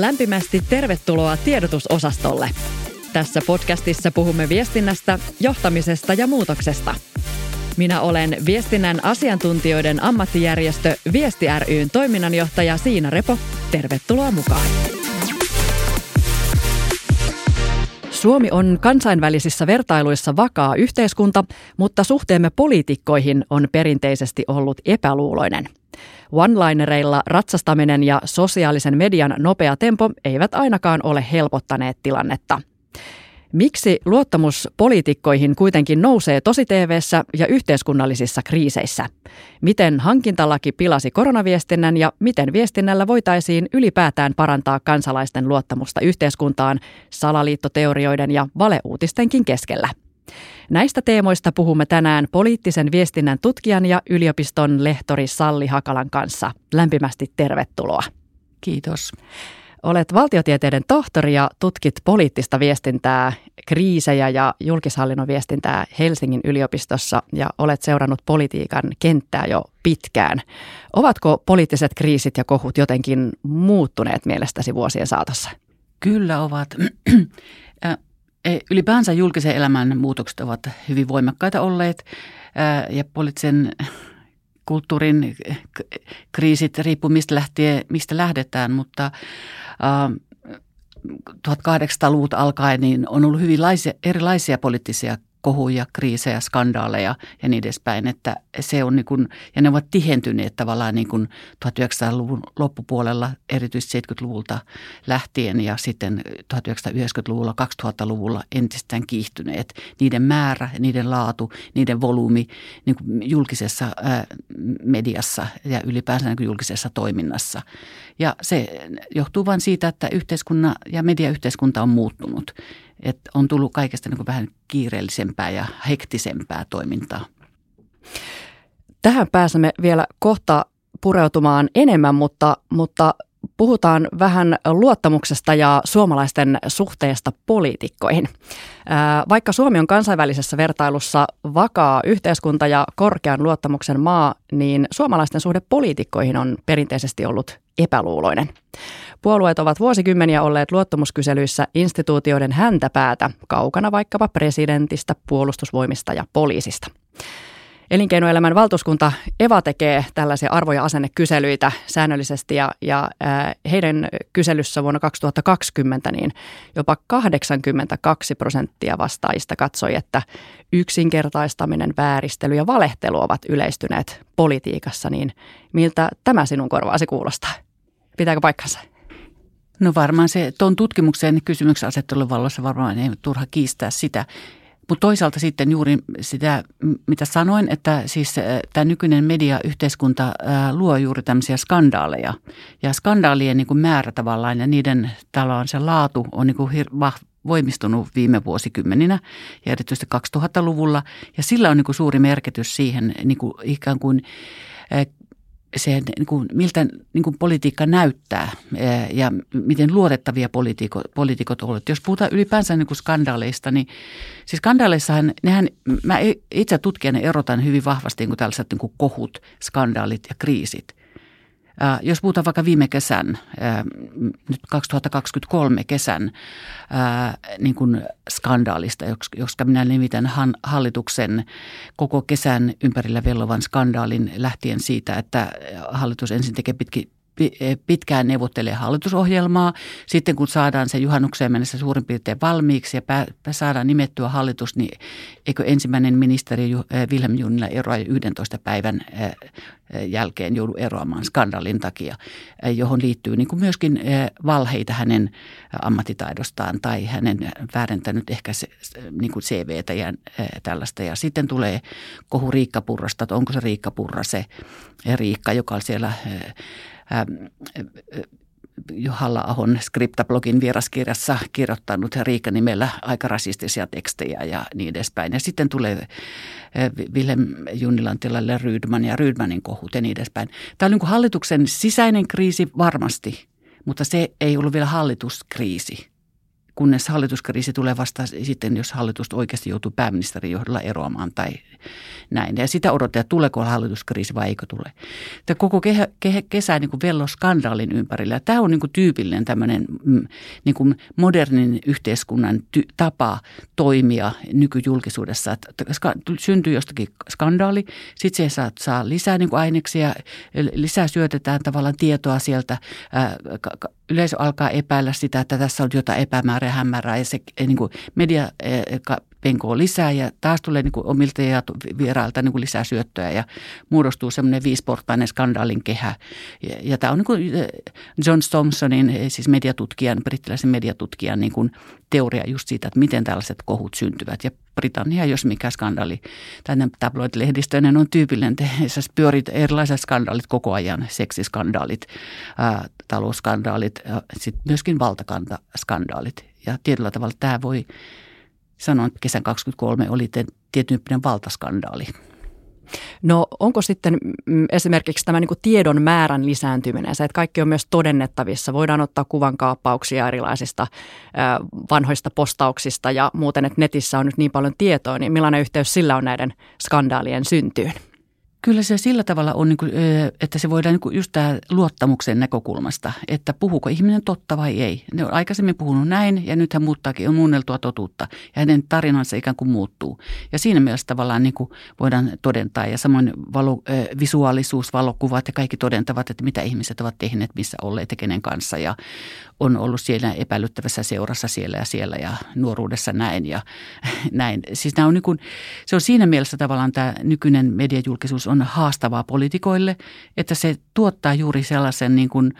Lämpimästi tervetuloa tiedotusosastolle. Tässä podcastissa puhumme viestinnästä, johtamisesta ja muutoksesta. Minä olen viestinnän asiantuntijoiden ammattijärjestö Viesti ryn toiminnanjohtaja Siina Repo. Tervetuloa mukaan. Suomi on kansainvälisissä vertailuissa vakaa yhteiskunta, mutta suhteemme poliitikkoihin on perinteisesti ollut epäluuloinen. One-linereilla ratsastaminen ja sosiaalisen median nopea tempo eivät ainakaan ole helpottaneet tilannetta. Miksi luottamus poliitikkoihin kuitenkin nousee tosi TV:ssä ja yhteiskunnallisissa kriiseissä? Miten hankintalaki pilasi koronaviestinnän ja miten viestinnällä voitaisiin ylipäätään parantaa kansalaisten luottamusta yhteiskuntaan salaliittoteorioiden ja valeuutistenkin keskellä? Näistä teemoista puhumme tänään poliittisen viestinnän tutkijan ja yliopiston lehtori Salli Hakalan kanssa. Lämpimästi tervetuloa. Kiitos. Olet valtiotieteiden tohtori ja tutkit poliittista viestintää, kriisejä ja julkishallinnon viestintää Helsingin yliopistossa ja olet seurannut politiikan kenttää jo pitkään. Ovatko poliittiset kriisit ja kohut jotenkin muuttuneet mielestäsi vuosien saatossa? Kyllä ovat. E, ylipäänsä julkisen elämän muutokset ovat hyvin voimakkaita olleet ja poliittisen kulttuurin kriisit riippuu mistä, lähtee, mistä lähdetään, mutta 1800-luvut alkaen niin on ollut hyvin laisia, erilaisia poliittisia kohuja, kriisejä, skandaaleja ja niin edespäin. Että se on niin kuin, ja ne ovat tihentyneet tavallaan niin kuin 1900-luvun loppupuolella, erityisesti 70-luvulta lähtien ja sitten 1990-luvulla, 2000-luvulla entistään kiihtyneet. Niiden määrä, niiden laatu, niiden volyymi niin kuin julkisessa mediassa ja ylipäänsä niin kuin julkisessa toiminnassa. Ja se johtuu vain siitä, että yhteiskunnan ja mediayhteiskunta on muuttunut – että on tullut kaikesta niin kuin vähän kiireellisempää ja hektisempää toimintaa. Tähän pääsemme vielä kohta pureutumaan enemmän, mutta, mutta puhutaan vähän luottamuksesta ja suomalaisten suhteesta poliitikkoihin. Vaikka Suomi on kansainvälisessä vertailussa vakaa yhteiskunta ja korkean luottamuksen maa, niin suomalaisten suhde poliitikkoihin on perinteisesti ollut epäluuloinen. Puolueet ovat vuosikymmeniä olleet luottamuskyselyissä instituutioiden häntäpäätä, kaukana vaikkapa presidentistä, puolustusvoimista ja poliisista. Elinkeinoelämän valtuuskunta EVA tekee tällaisia arvo- ja asennekyselyitä säännöllisesti ja, ja heidän kyselyssä vuonna 2020 niin jopa 82 prosenttia vastaajista katsoi, että yksinkertaistaminen, vääristely ja valehtelu ovat yleistyneet politiikassa, niin miltä tämä sinun korvaasi kuulostaa? Pitääkö paikkansa? No varmaan se tuon tutkimuksen kysymyksen asettelun valossa varmaan ei turha kiistää sitä. Mutta toisaalta sitten juuri sitä, mitä sanoin, että siis tämä nykyinen mediayhteiskunta luo juuri tämmöisiä skandaaleja. Ja skandaalien niin kuin määrä tavallaan ja niiden tavallaan se laatu on niin kuin hir- voimistunut viime vuosikymmeninä ja erityisesti 2000-luvulla. Ja sillä on niin kuin suuri merkitys siihen niin kuin ikään kuin se, niin kuin, miltä niin kuin politiikka näyttää ja miten luotettavia poliitikot, poliitikot ovat. Jos puhutaan ylipäänsä niin kuin skandaaleista, niin siis skandaaleissahan, nehän, mä itse tutkijana erotan hyvin vahvasti niin kuin tällaiset niin kuin kohut, skandaalit ja kriisit. Äh, jos puhutaan vaikka viime kesän, äh, nyt 2023 kesän äh, niin kuin skandaalista, koska minä nimitän hallituksen koko kesän ympärillä vellovan skandaalin lähtien siitä, että hallitus ensin tekee pitki, pitkään neuvottelee hallitusohjelmaa. Sitten kun saadaan se juhannukseen mennessä suurin piirtein valmiiksi ja saadaan nimettyä hallitus, niin eikö ensimmäinen ministeri eh, Wilhelm Junnila eroa 11 päivän eh, jälkeen joudu eroamaan skandalin takia, johon liittyy niin kuin myöskin valheita hänen ammattitaidostaan tai hänen väärentänyt ehkä se, niin kuin CVtä ja tällaista. Ja sitten tulee kohu Riikka Purrasta, että onko se Riikka Purra se Riikka, joka on siellä Johalla Ahon Skriptablogin vieraskirjassa kirjoittanut Riikka nimellä aika rasistisia tekstejä ja niin edespäin. Ja sitten tulee Willem Junnilan tilalle Rydman ja Rydmanin kohut ja niin edespäin. Tämä on niin hallituksen sisäinen kriisi varmasti, mutta se ei ollut vielä hallituskriisi kunnes hallituskriisi tulee vasta sitten, jos hallitus oikeasti joutuu pääministerin johdolla eroamaan tai näin. Ja sitä odottaa, että tuleeko hallituskriisi vai eikö tule. Tämä koko kehä, kehä, kesä niin vello skandaalin ympärillä. Tämä on niin kuin tyypillinen tämmöinen mm, niin kuin modernin yhteiskunnan ty- tapa toimia nykyjulkisuudessa. Että syntyy jostakin skandaali, sitten se saa, saa lisää niin kuin aineksia, lisää syötetään tavallaan tietoa sieltä. Yleisö alkaa epäillä sitä, että tässä on jotain epämäärää, hämärää ja se niin kuin media penkoo lisää ja taas tulee niin kuin omilta ja vierailta niin kuin lisää syöttöä ja muodostuu semmoinen viisportainen skandaalin kehä. Ja, ja tämä on niin kuin John Thompsonin, siis mediatutkijan, brittiläisen mediatutkijan niin kuin teoria just siitä, että miten tällaiset kohut syntyvät. Ja Britannia, jos mikä skandaali, tai tabloid-lehdistöinen on tyypillinen, se pyörit erilaiset skandaalit koko ajan, seksiskandaalit, ää, talousskandaalit, sitten myöskin valtakantaskandaalit. Ja tietyllä tavalla tämä voi sanoa, että kesän 23 oli tietyn valtaskandaali. No onko sitten mm, esimerkiksi tämä niin tiedon määrän lisääntyminen, se, että kaikki on myös todennettavissa, voidaan ottaa kuvan kaappauksia erilaisista vanhoista postauksista ja muuten, että netissä on nyt niin paljon tietoa, niin millainen yhteys sillä on näiden skandaalien syntyyn? Kyllä se sillä tavalla on, niin että se voidaan niin just tämä luottamuksen näkökulmasta, että puhuuko ihminen totta vai ei. Ne on aikaisemmin puhunut näin ja nyt hän muuttaakin, on muunneltua totuutta ja hänen tarinansa ikään kuin muuttuu. Ja siinä mielessä tavallaan niin kuin voidaan todentaa ja samoin valo, visuaalisuus, valokuvat ja kaikki todentavat, että mitä ihmiset ovat tehneet, missä olleet ja kenen kanssa ja on ollut siellä epäilyttävässä seurassa siellä ja siellä ja nuoruudessa näin ja näin. Siis nämä on niin kuin, se on siinä mielessä tavallaan tämä nykyinen mediajulkisuus on haastavaa poliitikoille, että se tuottaa juuri sellaisen niin kuin,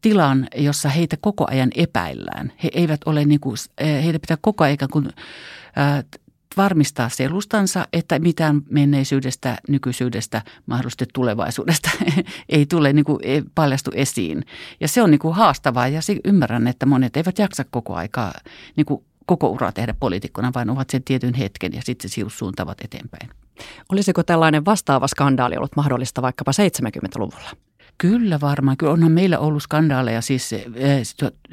tilan, jossa heitä koko ajan epäillään. He eivät ole niin kuin, heitä pitää koko ajan kuin, varmistaa selustansa, että mitään menneisyydestä, nykyisyydestä, mahdollisesti tulevaisuudesta ei tule niin kuin, ei paljastu esiin. Ja se on niin kuin haastavaa ja ymmärrän, että monet eivät jaksa koko aikaa niin kuin koko uraa tehdä poliitikkona, vaan ovat sen tietyn hetken ja sitten se suuntavat eteenpäin. Olisiko tällainen vastaava skandaali ollut mahdollista vaikkapa 70-luvulla? Kyllä varmaan. Kyllä onhan meillä ollut skandaaleja. Siis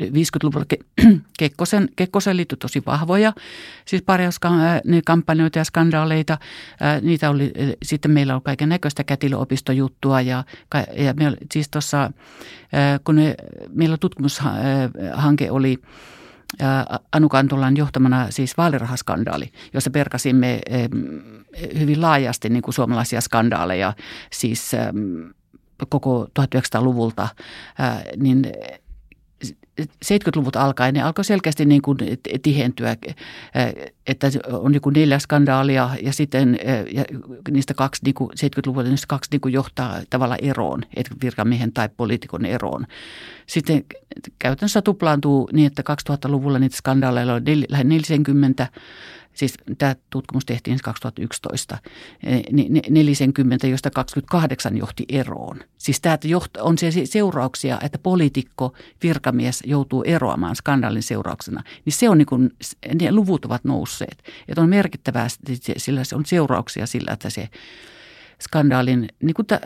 50-luvulla eh, Kekkosen, Kekkosen liittyi tosi vahvoja. Siis parjauskampanjoita ja skandaaleita. Niitä oli, sitten meillä on kaiken näköistä kätilöopistojuttua. Ja, ja me, siis tuossa, kun me, meillä tutkimushanke oli Anu Kantolan johtamana siis vaalirahaskandaali, jossa perkasimme hyvin laajasti niin kuin suomalaisia skandaaleja, siis koko 1900-luvulta, niin 70-luvut alkaen ne alkoi selkeästi niin kuin tihentyä, että on niin kuin neljä skandaalia ja sitten ja niistä kaksi, niin kuin 70-luvulta niistä kaksi niin kuin johtaa tavallaan eroon, että virkamiehen tai poliitikon eroon. Sitten käytännössä tuplaantuu niin, että 2000-luvulla niitä skandaaleja on lähes 40 siis tämä tutkimus tehtiin 2011, 40, josta 28 johti eroon. Siis tämä on se seurauksia, että poliitikko, virkamies joutuu eroamaan skandaalin seurauksena, niin se on niin kuin, ne luvut ovat nousseet. Että on merkittävää, sillä se on seurauksia sillä, että se skandaalin niin kuin ta,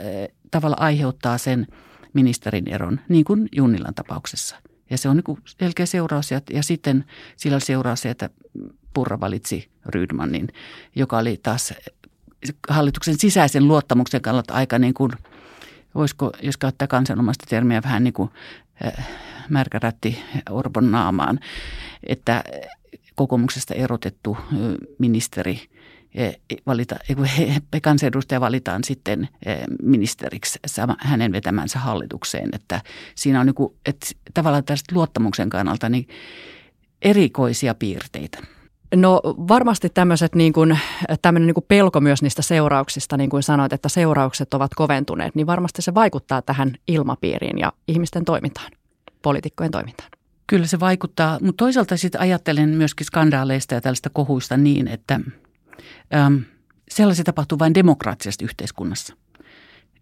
tavalla aiheuttaa sen ministerin eron, niin kuin Junnilan tapauksessa. Ja se on niin selkeä seuraus ja, ja sitten sillä seuraa se, että Purra valitsi Rydmanin, joka oli taas hallituksen sisäisen luottamuksen kannalta aika niin kuin, voisiko, jos käyttää kansanomaista termiä, vähän niin kuin äh, märkärätti Orbon naamaan, että kokoomuksesta erotettu ministeri valita, kansanedustaja valitaan sitten ministeriksi hänen vetämänsä hallitukseen. Että siinä on niin kuin, että tavallaan tästä luottamuksen kannalta niin erikoisia piirteitä. No varmasti tämmöiset niin kuin, tämmöinen niin kuin pelko myös niistä seurauksista, niin kuin sanoit, että seuraukset ovat koventuneet, niin varmasti se vaikuttaa tähän ilmapiiriin ja ihmisten toimintaan, poliitikkojen toimintaan. Kyllä se vaikuttaa, mutta toisaalta sitten ajattelen myöskin skandaaleista ja tällaista kohuista niin, että äm, sellaisia tapahtuu vain demokraattisessa yhteiskunnassa.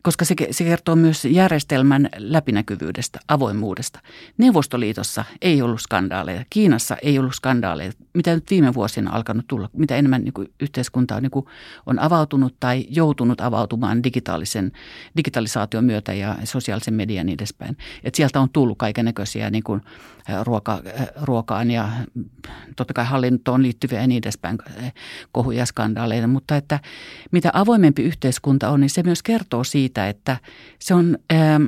Koska se, se kertoo myös järjestelmän läpinäkyvyydestä, avoimuudesta. Neuvostoliitossa ei ollut skandaaleja, Kiinassa ei ollut skandaaleja, mitä nyt viime vuosina on alkanut tulla, mitä enemmän niin kuin yhteiskunta on, niin kuin on avautunut tai joutunut avautumaan digitaalisen, digitalisaation myötä ja sosiaalisen median niin edespäin. Et sieltä on tullut kaiken näköisiä niin kuin ruoka, ruokaan ja totta kai hallintoon liittyviä ja niin edespäin kohuja skandaaleita, mutta että mitä avoimempi yhteiskunta on, niin se myös kertoo siitä, että se on ähm,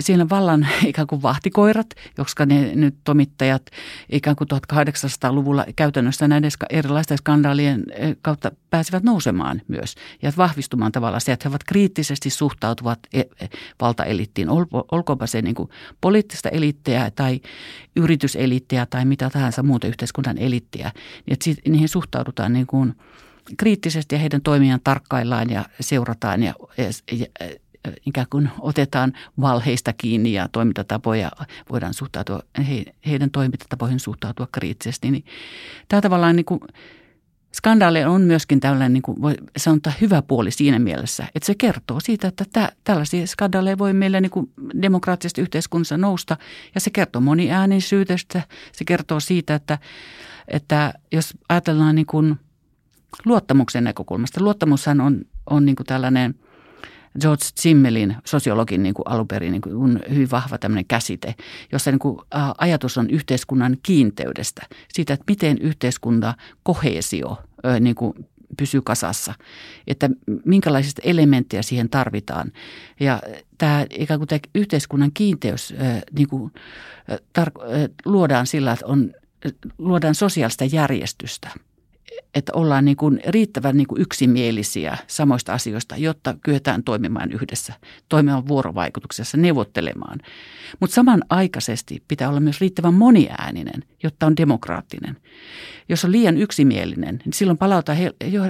siinä vallan ikään kuin vahtikoirat, koska ne nyt toimittajat ikään kuin 1800-luvulla käytännössä näiden erilaisten skandaalien äh, kautta pääsivät nousemaan myös ja vahvistumaan tavallaan se, että he ovat kriittisesti suhtautuvat e, e, valtaelittiin, olkoonpa se niin kuin poliittista eliittiä tai yrityseliittiä tai mitä tahansa muuta yhteiskunnan eliittiä, niin että niihin suhtaudutaan niin kuin – kriittisesti ja heidän toimiaan tarkkaillaan ja seurataan ja, ja, ja ikään kuin otetaan valheista kiinni ja toimintatapoja voidaan suhtautua, he, heidän toimintatapoihin suhtautua kriittisesti. Niin tämä tavallaan niin kuin, skandaali on myöskin tällainen, niin kuin voi sanoa, hyvä puoli siinä mielessä, että se kertoo siitä, että tämä, tällaisia skandaaleja voi meillä niin kuin demokraattisessa yhteiskunnassa nousta ja se kertoo moniäänisyydestä, se kertoo siitä, että, että jos ajatellaan niin kuin – luottamuksen näkökulmasta. Luottamushan on, on niin kuin tällainen George Zimmelin, sosiologin niin kuin alun perin, niin kuin hyvin vahva tämmöinen käsite, jossa niin kuin, ajatus on yhteiskunnan kiinteydestä, siitä, että miten yhteiskunta kohesio niin kuin pysyy kasassa, että minkälaisista elementtejä siihen tarvitaan. Ja tämä ikään kuin tämä yhteiskunnan kiinteys niin kuin, tar- luodaan sillä, että on, luodaan sosiaalista järjestystä – että ollaan niin kuin riittävän niin kuin yksimielisiä samoista asioista, jotta kyetään toimimaan yhdessä, toimimaan vuorovaikutuksessa, neuvottelemaan. Mutta samanaikaisesti pitää olla myös riittävän moniääninen, jotta on demokraattinen. Jos on liian yksimielinen, niin silloin palautaan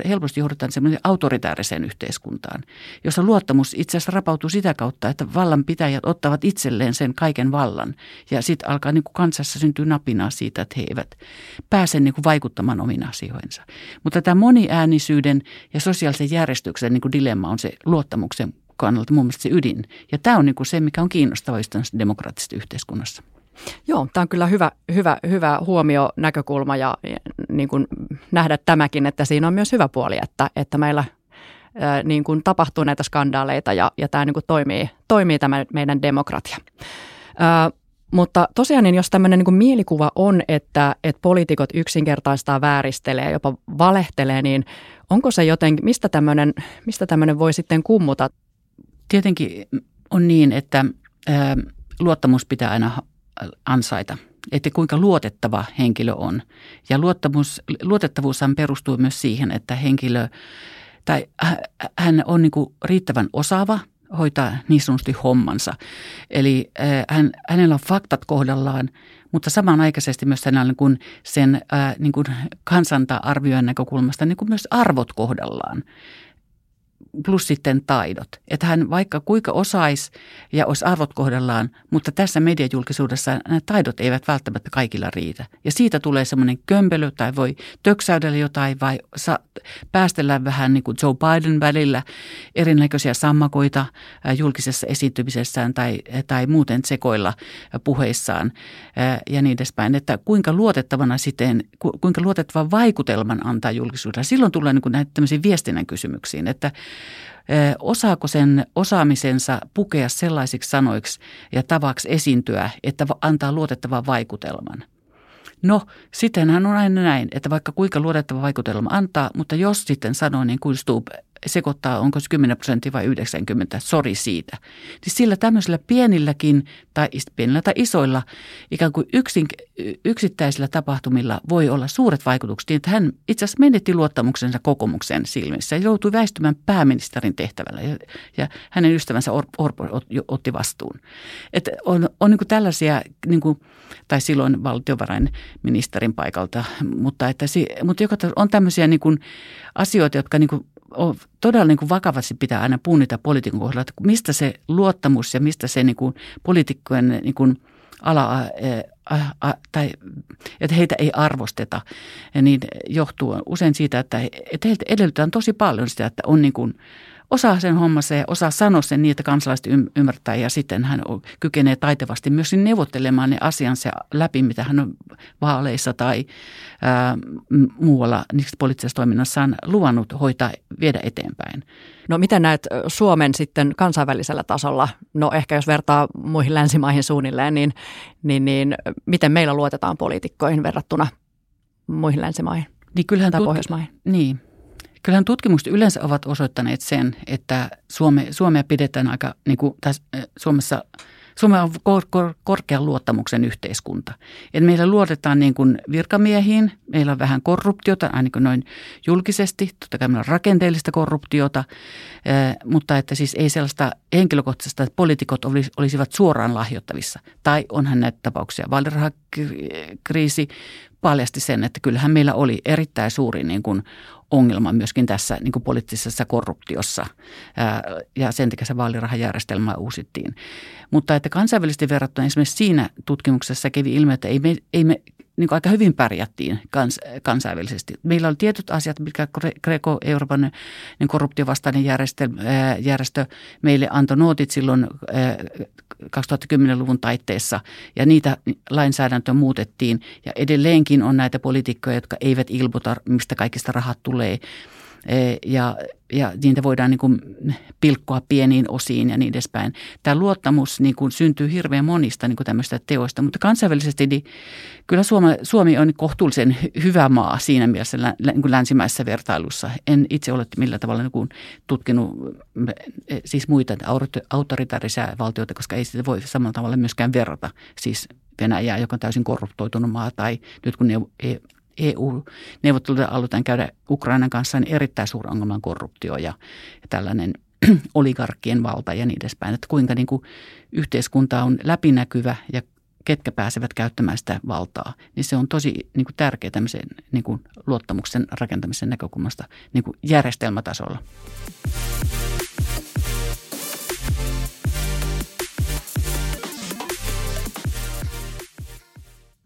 helposti johdetaan semmoinen autoritaariseen yhteiskuntaan, jossa luottamus itse asiassa rapautuu sitä kautta, että vallanpitäjät ottavat itselleen sen kaiken vallan. Ja sitten alkaa niin kuin kansassa syntyä napinaa siitä, että he eivät pääse niin kuin vaikuttamaan omiin asioihinsa. Mutta tämä moniäänisyyden ja sosiaalisen järjestyksen niin kuin dilemma on se luottamuksen kannalta mun mielestä se ydin. Ja tämä on niin kuin se, mikä on kiinnostavaa demokraattisessa yhteiskunnassa. Joo, tämä on kyllä hyvä, hyvä, hyvä huomio, näkökulma ja, niin kuin nähdä tämäkin, että siinä on myös hyvä puoli, että, että meillä ää, niin kuin tapahtuu näitä skandaaleita ja, ja tämä niin kuin toimii, toimii tämä meidän demokratia. Ää, mutta tosiaan, niin jos tämmöinen niin mielikuva on, että, että poliitikot yksinkertaistaa, vääristelee, jopa valehtelee, niin onko se jotenkin, mistä tämmöinen, mistä tämmöinen voi sitten kummuta? Tietenkin on niin, että ää, luottamus pitää aina ansaita, että kuinka luotettava henkilö on. Ja luottamus, luotettavuushan perustuu myös siihen, että henkilö tai hän on niin riittävän osaava hoitaa niin sanotusti hommansa. Eli hän, hänellä on faktat kohdallaan, mutta samanaikaisesti myös hänellä on niin kuin sen niin kuin kansanta arvioin näkökulmasta niin kuin myös arvot kohdallaan plus sitten taidot. Että hän vaikka kuinka osaisi ja olisi arvot kohdallaan, mutta tässä mediajulkisuudessa nämä taidot eivät välttämättä kaikilla riitä. Ja siitä tulee semmoinen kömpelö tai voi töksäydellä jotain vai sa- päästellä vähän niin kuin Joe Biden välillä erinäköisiä sammakoita julkisessa esiintymisessään tai, tai muuten sekoilla puheissaan ja niin edespäin. Että kuinka luotettavana sitten, kuinka luotettavan vaikutelman antaa julkisuudessa. Silloin tulee niin kuin näitä viestinnän kysymyksiin, että osaako sen osaamisensa pukea sellaisiksi sanoiksi ja tavaksi esiintyä, että antaa luotettavan vaikutelman. No, sittenhän on aina näin, että vaikka kuinka luotettava vaikutelma antaa, mutta jos sitten sanoo niin kuin Stub sekoittaa, onko se 10 prosenttia vai 90, sori siitä. Siis sillä tämmöisillä pienilläkin tai pienillä tai isoilla ikään kuin yksin, yksittäisillä tapahtumilla voi olla suuret vaikutukset, niin että hän itse asiassa menetti luottamuksensa kokoomuksen silmissä ja joutui väistymään pääministerin tehtävällä ja, ja hänen ystävänsä Orpo otti vastuun. Että on, on niin tällaisia, niin kuin, tai silloin valtiovarainministerin paikalta, mutta, että, mutta joka on tämmöisiä niin kuin asioita, jotka niin kuin todella niin kuin vakavasti pitää aina punnita poliitikon kohdalla, että mistä se luottamus ja mistä se niin kuin poliitikkojen niin kuin ala, ä, ä, tai että heitä ei arvosteta, niin johtuu usein siitä, että, että heiltä edellytetään tosi paljon sitä, että on niin kuin, osaa sen hommassa ja osaa sanoa sen niin, että kansalaiset ymmärtää ja sitten hän kykenee taitevasti myös neuvottelemaan ne asiansa läpi, mitä hän on vaaleissa tai ää, muualla poliittisessa toiminnassaan luvannut hoitaa, viedä eteenpäin. No miten näet Suomen sitten kansainvälisellä tasolla? No ehkä jos vertaa muihin länsimaihin suunnilleen, niin, niin, niin miten meillä luotetaan poliitikkoihin verrattuna muihin länsimaihin niin kyllähän tai tut- Pohjoismaihin? Niin, Kyllähän tutkimukset yleensä ovat osoittaneet sen, että Suome, Suomea pidetään aika, niin kuin, tai Suomessa, Suome on kor, kor, korkean luottamuksen yhteiskunta. Et meillä luotetaan niin kuin virkamiehiin, meillä on vähän korruptiota, ainakin noin julkisesti, totta kai meillä on rakenteellista korruptiota, mutta että siis ei sellaista henkilökohtaista, että poliitikot olisivat suoraan lahjoittavissa. Tai onhan näitä tapauksia, vaalirahakriisi paljasti sen, että kyllähän meillä oli erittäin suuri niin kuin ongelma myöskin tässä niin kuin poliittisessa korruptiossa ja sen takia se vaalirahajärjestelmä uusittiin. Mutta että kansainvälisesti verrattuna esimerkiksi siinä tutkimuksessa kävi ilmi, että ei me, ei me niin kuin aika hyvin pärjättiin kans, kansainvälisesti. Meillä oli tietyt asiat, mitkä Greco, Euroopan niin korruptiovastainen järjestö, järjestö meille antoi nootit silloin 2010-luvun taitteessa ja niitä lainsäädäntöä muutettiin ja edelleenkin on näitä poliitikkoja, jotka eivät ilmoita, mistä kaikista rahat tulee ja ja niitä voidaan niin kuin pilkkoa pieniin osiin ja niin edespäin. Tämä luottamus niin kuin syntyy hirveän monista niin kuin tämmöistä teoista, mutta kansainvälisesti niin kyllä Suomi, Suomi on kohtuullisen hyvä maa siinä mielessä niin kuin länsimäisessä vertailussa. En itse ole millä tavalla niin kuin tutkinut siis muita autoritaarisia valtioita, koska ei sitä voi samalla tavalla myöskään verrata. Siis Venäjää, joka on täysin korruptoitunut maa, tai nyt kun EU-neuvotteluita aloitetaan käydä Ukrainan kanssa, niin erittäin suuri ongelma on korruptio ja, ja tällainen oligarkkien valta ja niin edespäin. Että kuinka niin kuin yhteiskunta on läpinäkyvä ja ketkä pääsevät käyttämään sitä valtaa, niin se on tosi niin kuin tärkeä tämmöisen niin kuin luottamuksen rakentamisen näkökulmasta niin kuin järjestelmätasolla.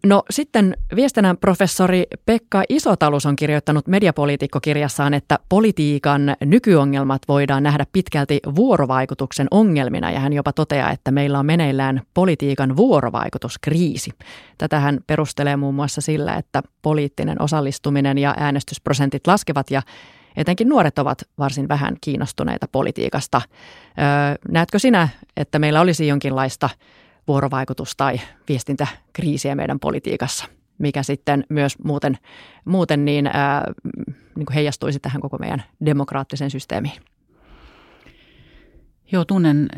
No sitten viestinnän professori Pekka Isotalus on kirjoittanut mediapolitiikkokirjassaan, että politiikan nykyongelmat voidaan nähdä pitkälti vuorovaikutuksen ongelmina ja hän jopa toteaa, että meillä on meneillään politiikan vuorovaikutuskriisi. Tätä hän perustelee muun muassa sillä, että poliittinen osallistuminen ja äänestysprosentit laskevat ja etenkin nuoret ovat varsin vähän kiinnostuneita politiikasta. Öö, näetkö sinä, että meillä olisi jonkinlaista vuorovaikutus- tai viestintäkriisiä meidän politiikassa, mikä sitten myös muuten, muuten niin, ää, niin kuin heijastuisi tähän koko meidän demokraattiseen systeemiin. Joo, tunnen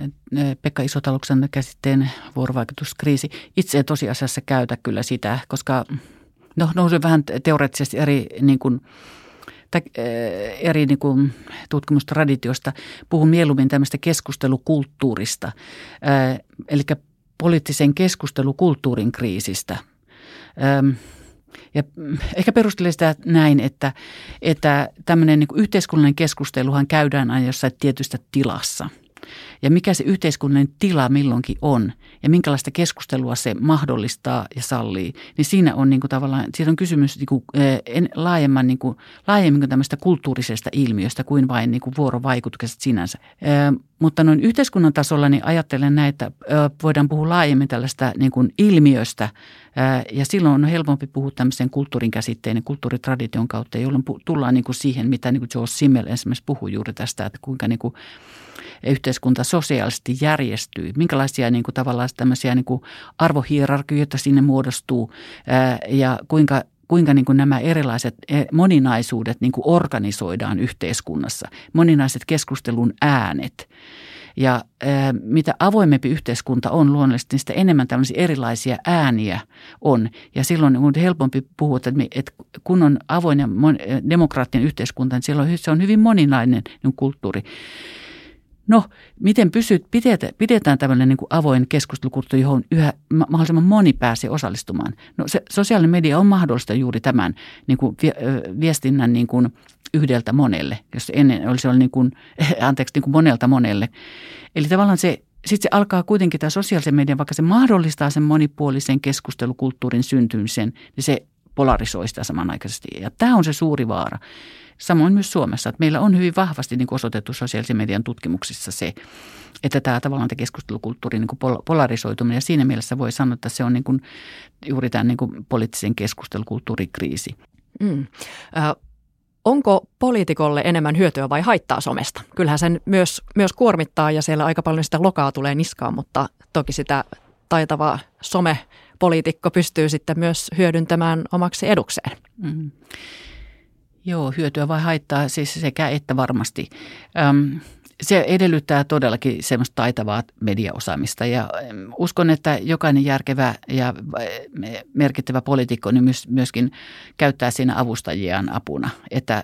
Pekka Isotaluksen käsitteen vuorovaikutuskriisi. Itse en tosiasiassa käytä kyllä sitä, koska no, nousin vähän teoreettisesti eri niin kuin, eri niin kuin, tutkimustraditiosta. Puhun mieluummin tämmöistä keskustelukulttuurista. Eli poliittisen keskustelukulttuurin kriisistä. Ja ehkä perustelen sitä näin, että, että tämmöinen niin yhteiskunnallinen keskusteluhan käydään aina jossain tietystä tilassa – ja mikä se yhteiskunnallinen tila milloinkin on ja minkälaista keskustelua se mahdollistaa ja sallii, niin siinä on niin kuin tavallaan, siitä on kysymys niin kuin, en, laajemman, niin kuin, laajemmin kuin tämmöistä kulttuurisesta ilmiöstä kuin vain niin kuin vuorovaikutuksesta sinänsä. E, mutta noin yhteiskunnan tasolla niin ajattelen näin, että voidaan puhua laajemmin tällaista niin kuin ilmiöstä ja silloin on helpompi puhua tämmöisen kulttuurin käsitteen ja kulttuuritradition kautta, jolloin tullaan niin kuin siihen, mitä niin kuin George Simmel esimerkiksi puhui juuri tästä, että kuinka niin kuin yhteiskunta sosiaalisesti järjestyy, minkälaisia niin kuin, tavallaan tämmöisiä niin kuin arvohierarkioita sinne muodostuu ää, ja kuinka kuinka niin kuin nämä erilaiset e, moninaisuudet niin kuin organisoidaan yhteiskunnassa, moninaiset keskustelun äänet. Ja ää, mitä avoimempi yhteiskunta on luonnollisesti, niin sitä enemmän tällaisia erilaisia ääniä on. Ja silloin on helpompi puhua, että, että kun on avoin ja demokraattinen yhteiskunta, niin silloin se on hyvin moninainen niin kulttuuri. No, miten pysyt, pidetään, pidetään tämmöinen niin kuin avoin keskustelukulttuuri, johon yhä mahdollisimman moni pääsee osallistumaan? No se sosiaalinen media on mahdollista juuri tämän niin kuin viestinnän niin kuin yhdeltä monelle, jos ennen olisi ollut niin kuin, anteeksi, niin kuin monelta monelle. Eli tavallaan se, sitten se alkaa kuitenkin tämä sosiaalisen median, vaikka se mahdollistaa sen monipuolisen keskustelukulttuurin syntymisen, niin se polarisoi sitä samanaikaisesti. Ja tämä on se suuri vaara. Samoin myös Suomessa, että meillä on hyvin vahvasti niin osoitettu sosiaalisen median tutkimuksissa se, että tämä tavallaan tämä keskustelukulttuuri niin polarisoituminen ja siinä mielessä voi sanoa, että se on niin kuin juuri tämä niin kuin poliittisen keskustelukulttuurikriisi. Mm. Äh, onko poliitikolle enemmän hyötyä vai haittaa somesta? Kyllähän sen myös, myös kuormittaa ja siellä aika paljon sitä lokaa tulee niskaan, mutta toki sitä taitava somepoliitikko pystyy sitten myös hyödyntämään omaksi edukseen. Mm. Joo, hyötyä vai haittaa, siis sekä että varmasti. Öm, se edellyttää todellakin semmoista taitavaa mediaosaamista ja uskon, että jokainen järkevä ja merkittävä poliitikko niin myöskin käyttää siinä avustajiaan apuna, että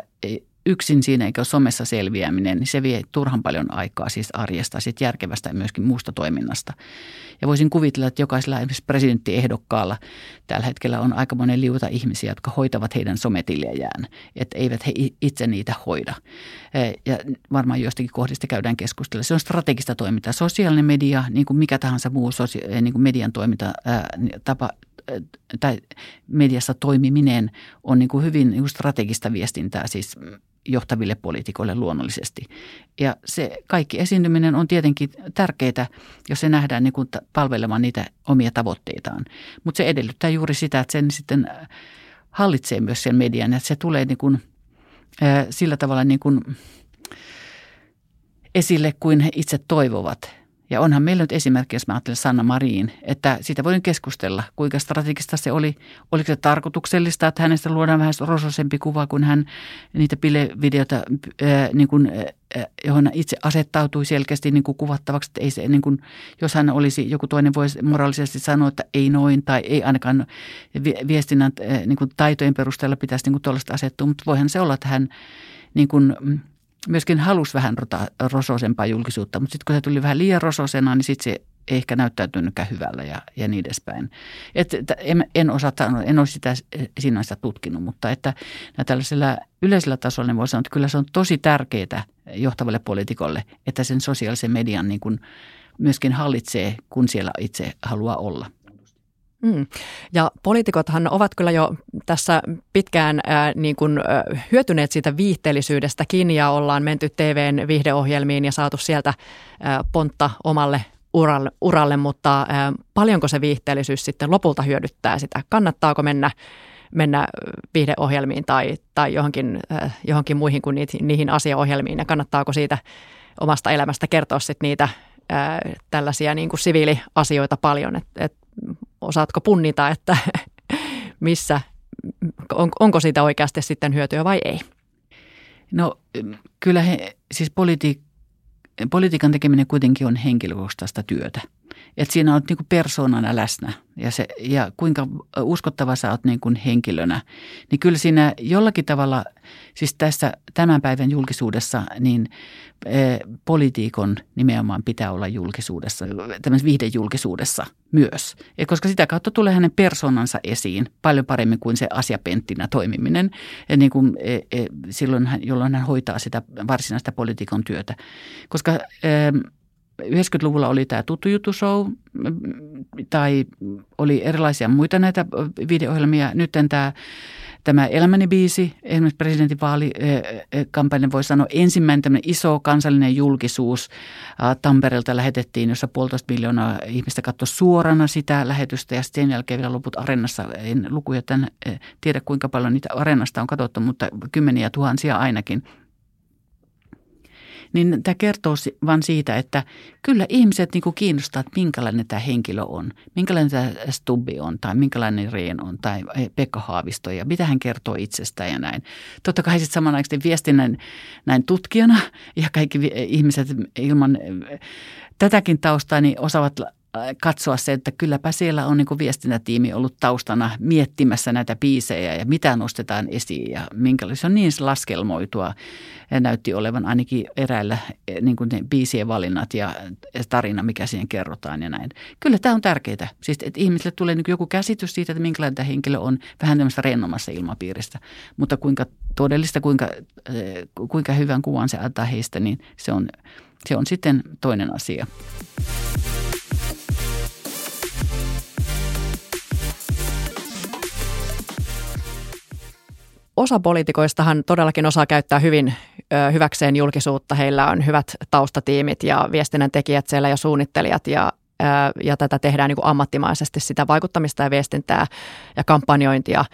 yksin siinä eikä ole somessa selviäminen, niin se vie turhan paljon aikaa siis arjesta, sit järkevästä ja myöskin muusta toiminnasta. Ja voisin kuvitella, että jokaisella esimerkiksi presidenttiehdokkaalla tällä hetkellä on aika monen liuta ihmisiä, jotka hoitavat heidän sometiljejään, että eivät he itse niitä hoida. E, ja varmaan joistakin kohdista käydään keskustelua. Se on strategista toimintaa. Sosiaalinen media, niin kuin mikä tahansa muu sosia- niin kuin median toiminta, ää, tapa, tai mediassa toimiminen on niin kuin hyvin niin kuin strategista viestintää, siis johtaville poliitikoille luonnollisesti. Ja se kaikki esiintyminen on tietenkin tärkeää, jos se nähdään niin kuin palvelemaan niitä omia tavoitteitaan. Mutta se edellyttää juuri sitä, että sen sitten hallitsee myös sen median, että se tulee niin kuin, sillä tavalla niin kuin esille kuin he itse toivovat – ja onhan meillä nyt esimerkki, jos mä ajattelen Sanna Mariin, että siitä voin keskustella, kuinka strategista se oli. Oliko se tarkoituksellista, että hänestä luodaan vähän rososempi kuva, kun hän niitä pilevideoita, ää, niin kuin, ää, johon itse asettautui selkeästi niin kuin kuvattavaksi. Että ei se, niin kuin, jos hän olisi, joku toinen voisi moraalisesti sanoa, että ei noin tai ei ainakaan viestinnän ää, niin kuin taitojen perusteella pitäisi niin kuin tuollaista asettua. Mutta voihan se olla, että hän niin kuin, myöskin halusi vähän rota, rososempaa julkisuutta, mutta sitten kun se tuli vähän liian rososena, niin sitten se ei ehkä näyttäytynytkään hyvällä ja, ja niin edespäin. Et, en, en osaa sanoa, en ole sitä sinänsä tutkinut, mutta että tällaisella yleisellä tasolla niin voi sanoa, että kyllä se on tosi tärkeää johtavalle poliitikolle, että sen sosiaalisen median niin kuin myöskin hallitsee, kun siellä itse haluaa olla. Mm. Ja poliitikothan ovat kyllä jo tässä pitkään ää, niin kuin, ää, hyötyneet siitä viihteellisyydestäkin ja ollaan menty TVn viihdeohjelmiin ja saatu sieltä ää, pontta omalle uralle, uralle mutta ää, paljonko se viihteellisyys sitten lopulta hyödyttää sitä? Kannattaako mennä mennä viihdeohjelmiin tai, tai johonkin, äh, johonkin muihin kuin niitä, niihin asiaohjelmiin ja kannattaako siitä omasta elämästä kertoa sitten niitä äh, tällaisia niin kuin siviiliasioita paljon, että et osaatko punnita, että missä, on, onko siitä oikeasti sitten hyötyä vai ei? No kyllä he, siis politi, politiikan tekeminen kuitenkin on henkilökohtaista työtä. Et siinä olet niin persoonana läsnä ja, se, ja kuinka uskottava sä oot niin kuin henkilönä. Niin kyllä siinä jollakin tavalla, siis tässä tämän päivän julkisuudessa, niin e, politiikon nimenomaan pitää olla julkisuudessa, tämmöisessä viihdejulkisuudessa myös. Ja koska sitä kautta tulee hänen persoonansa esiin paljon paremmin kuin se asiapenttinä toimiminen, ja niin kuin, e, e, silloin hän, jolloin hän hoitaa sitä varsinaista politiikan työtä. Koska... E, 90-luvulla oli tämä Tuttu Juttu Show tai oli erilaisia muita näitä videoohjelmia. Nyt tämä, tämä Elämäni biisi, esimerkiksi presidentinvaalikampanja voi sanoa ensimmäinen iso kansallinen julkisuus Tampereelta lähetettiin, jossa puolitoista miljoonaa ihmistä katsoi suorana sitä lähetystä ja sen jälkeen vielä loput arennassa. En lukuja tämän tiedä kuinka paljon niitä arennasta on katsottu, mutta kymmeniä tuhansia ainakin – niin tämä kertoo vain siitä, että kyllä ihmiset niin kuin kiinnostaa, että minkälainen tämä henkilö on, minkälainen tämä Stubbi on tai minkälainen Reen on tai Pekka Haavisto ja mitä hän kertoo itsestään ja näin. Totta kai sitten samanaikaisesti viestinnän näin tutkijana ja kaikki ihmiset ilman tätäkin taustaa niin osaavat katsoa se, että kylläpä siellä on niin viestintätiimi ollut taustana miettimässä näitä biisejä ja mitä nostetaan esiin ja minkälaisia on niin laskelmoitua ja näytti olevan ainakin eräillä niin kuin ne biisien valinnat ja tarina, mikä siihen kerrotaan ja näin. Kyllä tämä on tärkeää. Siis, että ihmisille tulee niin joku käsitys siitä, että minkälainen tämä henkilö on vähän tämmöistä rennomassa ilmapiiristä. Mutta kuinka todellista, kuinka, kuinka hyvän kuvan se antaa heistä, niin se on, se on sitten toinen asia. Osa poliitikoistahan todellakin osaa käyttää hyvin ö, hyväkseen julkisuutta. Heillä on hyvät taustatiimit ja viestinnän tekijät siellä ja suunnittelijat ja ja tätä tehdään niin kuin ammattimaisesti sitä vaikuttamista ja viestintää ja kampanjointia.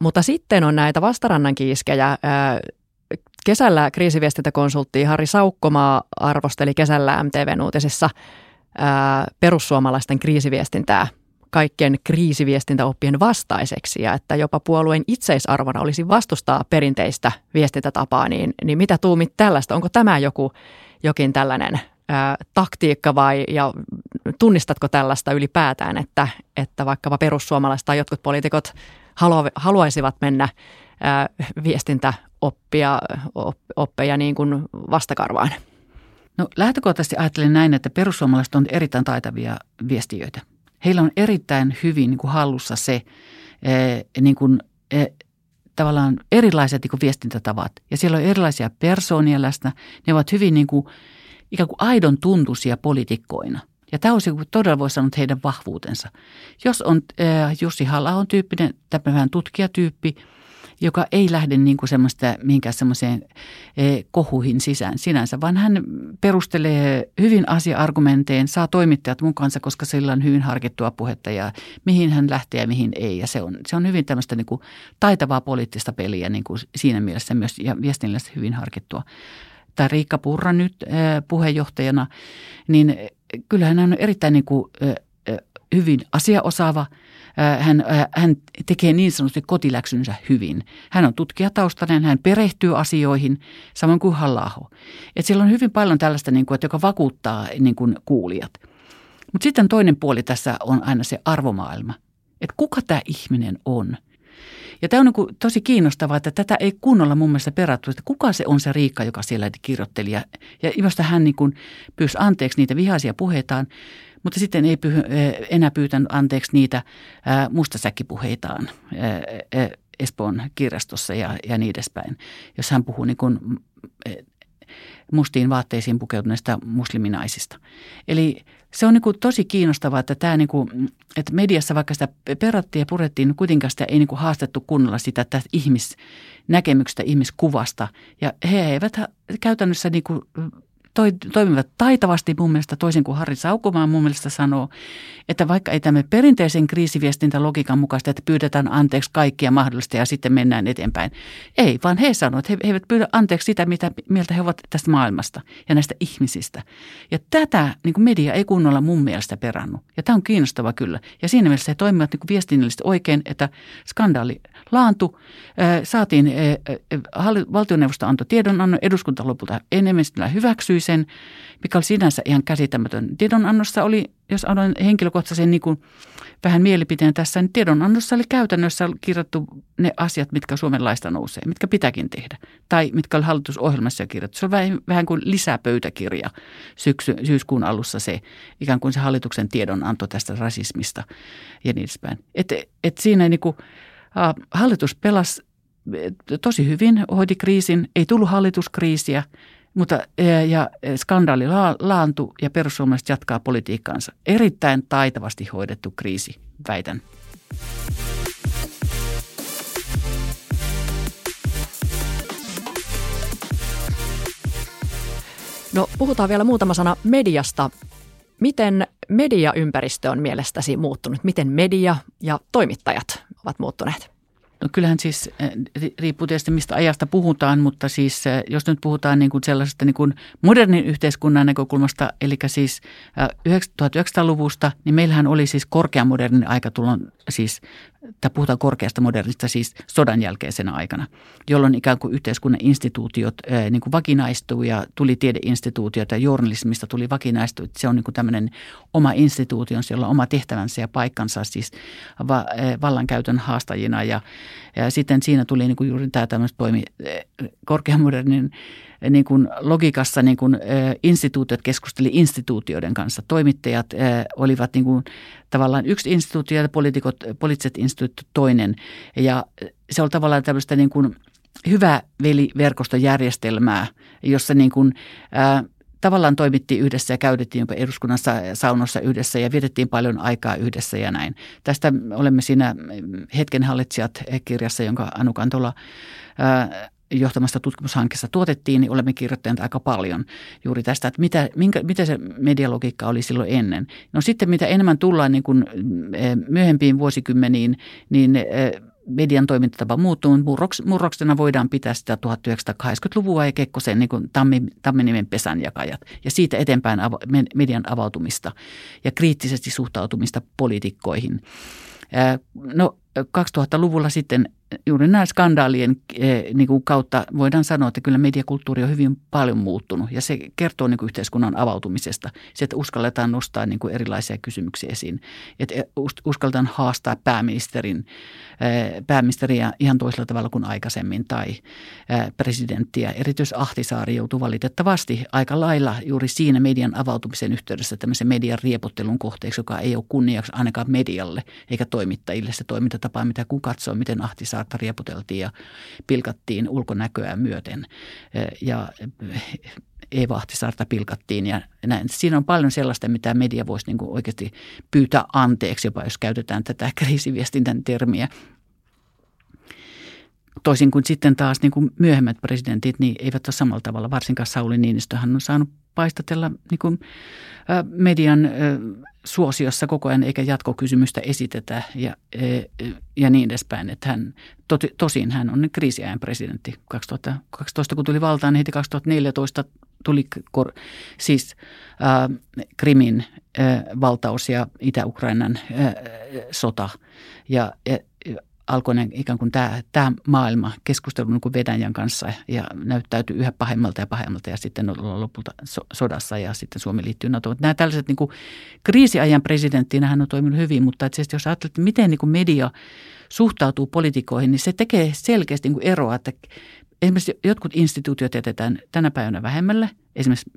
Mutta sitten on näitä vastarannan kiiskejä. Kesällä kriisiviestintäkonsultti Harri Saukkomaa arvosteli kesällä MTVn uutisissa perussuomalaisten kriisiviestintää kaikkien kriisiviestintäoppien vastaiseksi ja että jopa puolueen itseisarvona olisi vastustaa perinteistä viestintätapaa, niin, niin mitä tuumit tällaista? Onko tämä joku jokin tällainen ää, taktiikka vai ja tunnistatko tällaista ylipäätään, että, että vaikkapa perussuomalaiset tai jotkut poliitikot halua, haluaisivat mennä ää, viestintäoppia oppeja niin kuin vastakarvaan? No lähtökohtaisesti ajattelen näin, että perussuomalaiset on erittäin taitavia viestiöitä. Heillä on erittäin hyvin niin kuin hallussa se niin kuin, tavallaan erilaiset niin kuin viestintätavat. Ja siellä on erilaisia persoonia läsnä. Ne ovat hyvin niin kuin, ikään kuin aidon tuntuisia poliitikkoina. Ja tämä on todella voi sanoa heidän vahvuutensa. Jos on Jussi halla tyyppinen, tämmöinen tutkijatyyppi, joka ei lähde niin kuin semmoista, mihinkään semmoiseen e, kohuihin sisään sinänsä, vaan hän perustelee hyvin asia-argumenteen, saa toimittajat mukaansa, koska sillä on hyvin harkittua puhetta ja mihin hän lähtee ja mihin ei. Ja se on, se on hyvin tämmöistä niin kuin taitavaa poliittista peliä niin kuin siinä mielessä myös ja viestinnällisesti hyvin harkittua. Tai Riikka Purra nyt e, puheenjohtajana, niin kyllähän hän on erittäin niin kuin, e, hyvin asiaosaava – hän, hän tekee niin sanotusti kotiläksynsä hyvin. Hän on tutkijataustainen, hän perehtyy asioihin, samoin kuin halla Et siellä on hyvin paljon tällaista, niin kuin, että joka vakuuttaa niin kuin kuulijat. Mutta sitten toinen puoli tässä on aina se arvomaailma. Että kuka tämä ihminen on? Ja tämä on niin tosi kiinnostavaa, että tätä ei kunnolla mun mielestä perattu, että kuka se on se Riikka, joka siellä kirjoitteli. Ja, ja josta hän niin pyysi anteeksi niitä vihaisia puheitaan, mutta sitten ei pyhy, enää pyytänyt anteeksi niitä mustasäkkipuheitaan Espoon kirjastossa ja, ja niin edespäin, jos hän puhuu niin kuin mustiin vaatteisiin pukeutuneista musliminaisista. Eli se on niin kuin tosi kiinnostavaa, että, tämä niin kuin, että mediassa vaikka sitä perattiin ja purettiin, niin kuitenkaan sitä ei niin kuin haastettu kunnolla sitä tästä ihmisnäkemyksestä, ihmiskuvasta. Ja he eivät käytännössä niin kuin toi, toimivat taitavasti mun mielestä, toisin kuin Harri Saukomaan mun mielestä sanoo, että vaikka ei tämä perinteisen kriisiviestintälogiikan mukaista, että pyydetään anteeksi kaikkia mahdollista ja sitten mennään eteenpäin. Ei, vaan he sanovat, että he, he eivät pyydä anteeksi sitä, mitä mieltä he ovat tästä maailmasta ja näistä ihmisistä. Ja tätä niin kuin media ei kunnolla mun mielestä perannut. Ja tämä on kiinnostava kyllä. Ja siinä mielessä he toimivat niin kuin viestinnällisesti oikein, että skandaali laantu. Saatiin, valtioneuvosto antoi tiedonannon, eduskunta lopulta enemmistöllä hyväksyi sen, mikä oli sinänsä ihan käsittämätön. Tiedonannossa oli, jos annoin henkilökohtaisen niin kuin vähän mielipiteen tässä, niin tiedonannossa oli käytännössä kirjattu ne asiat, mitkä Suomen laista nousee, mitkä pitääkin tehdä. Tai mitkä oli hallitusohjelmassa kirjattu. Se on vähän, vähän kuin lisäpöytäkirja syksy, syyskuun alussa se, ikään kuin se hallituksen tiedonanto tästä rasismista ja niin edespäin. Et, et siinä niin kuin, Hallitus pelasi tosi hyvin, hoiti kriisin, ei tullut hallituskriisiä, mutta ja skandaali laantu ja perussuomalaiset jatkaa politiikkaansa. Erittäin taitavasti hoidettu kriisi, väitän. No puhutaan vielä muutama sana mediasta. Miten mediaympäristö on mielestäsi muuttunut? Miten media ja toimittajat ovat muuttuneet? No kyllähän siis, eh, riippuu tietysti mistä ajasta puhutaan, mutta siis eh, jos nyt puhutaan niin kuin sellaisesta niin kuin modernin yhteiskunnan näkökulmasta, eli siis 1900-luvusta, eh, niin meillähän oli siis korkeamodernin aikatulon siis tai puhutaan korkeasta modernista siis sodan jälkeisenä aikana, jolloin ikään kuin yhteiskunnan instituutiot niin kuin vakinaistuu ja tuli tiedeinstituutiot ja journalismista tuli vakinaistuu. Se on niin kuin tämmöinen oma instituutionsa, jolla on oma tehtävänsä ja paikkansa siis vallankäytön haastajina ja, ja sitten siinä tuli niin kuin juuri tämä tämmöistä toimi korkeamodernin niin kuin logiikassa niin kuin, instituutiot keskusteli instituutioiden kanssa. Toimittajat olivat niin kuin, tavallaan yksi instituutio ja poliitikot, poliittiset instituutiot toinen. Ja se oli tavallaan tämmöistä niin kuin hyvä veliverkostojärjestelmää, jossa niin kuin, ää, tavallaan toimittiin yhdessä ja käytettiin jopa eduskunnassa saunossa yhdessä ja vietettiin paljon aikaa yhdessä ja näin. Tästä olemme siinä Hetken hallitsijat kirjassa, jonka Anu Kantola johtamasta tutkimushankkeessa tuotettiin, niin olemme kirjoittaneet aika paljon juuri tästä, että mitä, minkä, mitä se medialogiikka oli silloin ennen. No sitten mitä enemmän tullaan niin kuin myöhempiin vuosikymmeniin, niin median toimintatapa muuttuu. Murroks, murroksena voidaan pitää sitä 1980-luvua ja Kekkosen niin kuin tammi, tamminimen pesänjakajat. Ja siitä eteenpäin median avautumista ja kriittisesti suhtautumista poliitikkoihin. No 2000-luvulla sitten juuri näin skandaalien eh, niin kuin kautta voidaan sanoa, että kyllä mediakulttuuri on hyvin paljon muuttunut ja se kertoo niin kuin yhteiskunnan avautumisesta. Se, että uskalletaan nostaa niin kuin erilaisia kysymyksiä esiin. Että eh, uskalletaan haastaa pääministerin, eh, pääministeriä ihan toisella tavalla kuin aikaisemmin tai presidenttiä. Erityisesti Ahtisaari joutuu valitettavasti aika lailla juuri siinä median avautumisen yhteydessä tämmöisen median riepottelun kohteeksi, joka ei ole kunniaksi ainakaan medialle eikä toimittajille se toimintatapa, mitä kun katsoo, miten Ahtisaari saakka rieputeltiin ja pilkattiin ulkonäköä myöten. Ja Eeva Ahtisaarta pilkattiin ja näin. Siinä on paljon sellaista, mitä media voisi niin oikeasti pyytää anteeksi, jopa jos käytetään tätä kriisiviestintän termiä. Toisin kuin sitten taas niin kuin myöhemmät presidentit, niin eivät ole samalla tavalla. Varsinkaan Sauli Niinistöhän on saanut paistatella niin kuin, median suosiossa koko ajan eikä jatkokysymystä esitetä ja, ja niin edespäin. Että hän, toti, tosin hän on kriisiajan presidentti. 2012 kun tuli valtaan, niin heti 2014 tuli kor, siis äh, Krimin äh, valtaus ja Itä-Ukrainan äh, sota. Ja, ja alkoi ikään kuin tämä, tämä maailma keskustelu niin Venäjän kanssa ja näyttäytyi yhä pahemmalta ja pahemmalta ja sitten ollaan lopulta so, sodassa ja sitten Suomi liittyy NATOon. Nämä tällaiset niin kuin, kriisiajan presidenttinä hän on toiminut hyvin, mutta että jos ajattelet, miten niin media suhtautuu poliitikoihin, niin se tekee selkeästi niin eroa, että esimerkiksi jotkut instituutiot jätetään tänä päivänä vähemmälle, esimerkiksi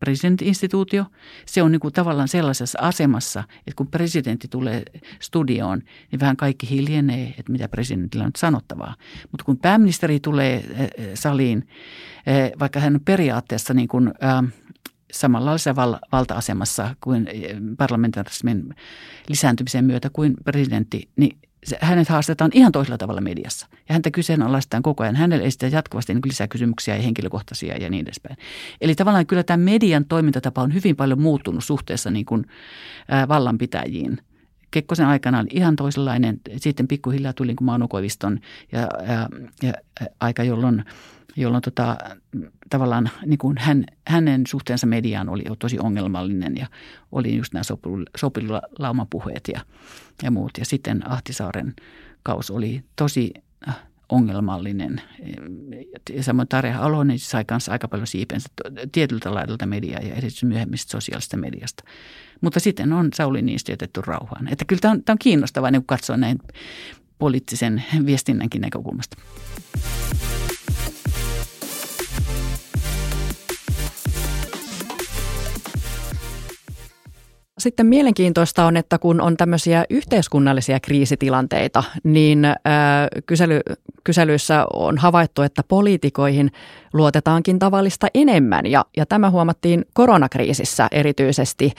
presidentti-instituutio. Se on niin kuin tavallaan sellaisessa asemassa, että kun presidentti tulee studioon, niin vähän kaikki hiljenee, että mitä presidentillä on sanottavaa. Mutta kun pääministeri tulee eh, eh, saliin, eh, vaikka hän on periaatteessa niin kuin, samanlaisessa val- valta-asemassa kuin parlamentarismin lisääntymisen myötä kuin presidentti, niin hänet haastetaan ihan toisella tavalla mediassa. Ja häntä kyseenalaistetaan koko ajan. Hänelle esitetään jatkuvasti niin lisää kysymyksiä ja henkilökohtaisia ja niin edespäin. Eli tavallaan kyllä tämä median toimintatapa on hyvin paljon muuttunut suhteessa niin kuin, ää, vallanpitäjiin. Kekkosen aikana oli ihan toisenlainen. Sitten pikkuhiljaa tuli niin Mauno Koiviston ja, ja, ja aika, jolloin, jolloin tota, tavallaan niin kuin hän, hänen suhteensa mediaan oli tosi ongelmallinen ja oli just nämä sopilaumapuheet ja, ja muut. Ja sitten Ahtisaaren kaus oli tosi äh, ongelmallinen. Ja samoin Tarja Alonen sai kanssa aika paljon siipensä tietyltä laidalta mediaa ja erityisesti myöhemmistä sosiaalista mediasta. Mutta sitten on Sauli niistä jätetty rauhaan. Että kyllä tämä on, tämä on kiinnostavaa niin katsoa näin poliittisen viestinnänkin näkökulmasta. Sitten mielenkiintoista on, että kun on tämmöisiä yhteiskunnallisia kriisitilanteita, niin kysely, kyselyissä on havaittu, että poliitikoihin luotetaankin tavallista enemmän. Ja, ja tämä huomattiin koronakriisissä erityisesti.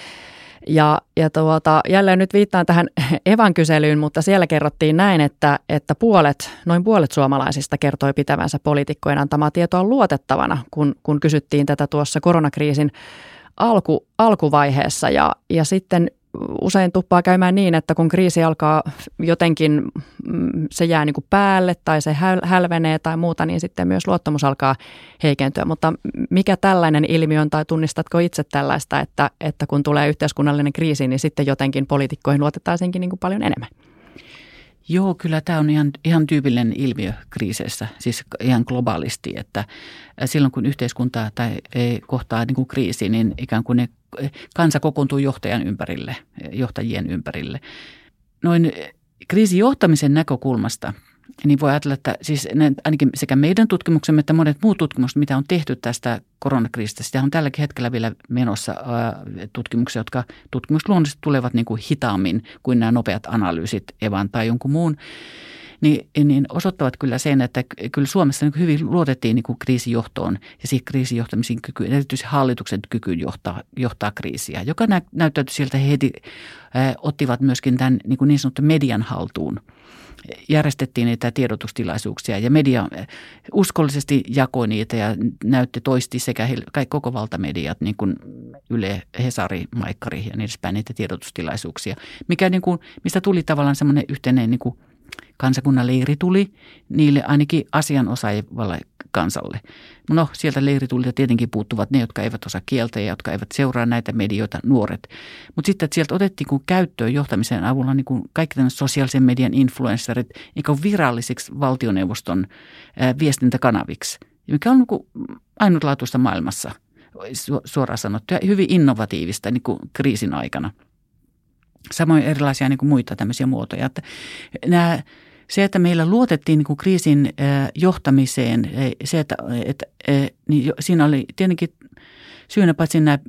Ja, ja tuota, jälleen nyt viittaan tähän Evan kyselyyn, mutta siellä kerrottiin näin, että, että puolet, noin puolet suomalaisista kertoi pitävänsä poliitikkojen antamaa tietoa luotettavana, kun, kun kysyttiin tätä tuossa koronakriisin alku, alkuvaiheessa ja, ja sitten usein tuppaa käymään niin, että kun kriisi alkaa jotenkin, mm, se jää niin kuin päälle tai se hälvenee tai muuta, niin sitten myös luottamus alkaa heikentyä. Mutta mikä tällainen ilmiö on tai tunnistatko itse tällaista, että, että kun tulee yhteiskunnallinen kriisi, niin sitten jotenkin poliitikkoihin luotettaisiinkin niin kuin paljon enemmän? Joo, kyllä tämä on ihan, ihan tyypillinen ilmiö kriiseissä, siis ihan globaalisti, että silloin kun yhteiskunta tai kohtaa niin kuin kriisi, niin ikään kuin ne kansa kokoontuu johtajan ympärille, johtajien ympärille. Noin kriisijohtamisen näkökulmasta – niin voi ajatella, että siis ainakin sekä meidän tutkimuksemme että monet muut tutkimukset, mitä on tehty tästä koronakriisistä, sitä on tälläkin hetkellä vielä menossa tutkimuksia, jotka tutkimusluonnollisesti tulevat niin kuin hitaammin kuin nämä nopeat analyysit Evan tai jonkun muun niin, niin osoittavat kyllä sen, että kyllä Suomessa niin hyvin luotettiin niin kriisijohtoon ja siihen kriisijohtamisen kykyyn, erityisesti hallituksen kykyyn johtaa, johtaa kriisiä, joka nä, näyttäytyi sieltä he heti äh, ottivat myöskin tämän niin, niin sanottu median haltuun järjestettiin niitä tiedotustilaisuuksia ja media uskollisesti jakoi niitä ja näytti toisti sekä kaikki koko valtamediat, niin kuin Yle, Hesari, Maikkari ja niin edespäin niitä tiedotustilaisuuksia, mikä niin kuin, mistä tuli tavallaan semmoinen yhteinen niin kuin kansakunnan leiri tuli niille ainakin asianosaavalle kansalle. No sieltä leiritulilta tietenkin puuttuvat ne, jotka eivät osaa kieltä ja jotka eivät seuraa näitä medioita, nuoret. Mutta sitten että sieltä otettiin kun käyttöön johtamisen avulla niin kuin kaikki tämmöiset sosiaalisen median influencerit niin virallisiksi valtioneuvoston ää, viestintäkanaviksi, mikä on niin kuin ainutlaatuista maailmassa suoraan sanottu ja hyvin innovatiivista niin kuin kriisin aikana. Samoin erilaisia niin kuin muita tämmöisiä muotoja. Että nämä se, että meillä luotettiin niin kuin kriisin johtamiseen, se, että, että niin siinä oli tietenkin syynä paitsi nämä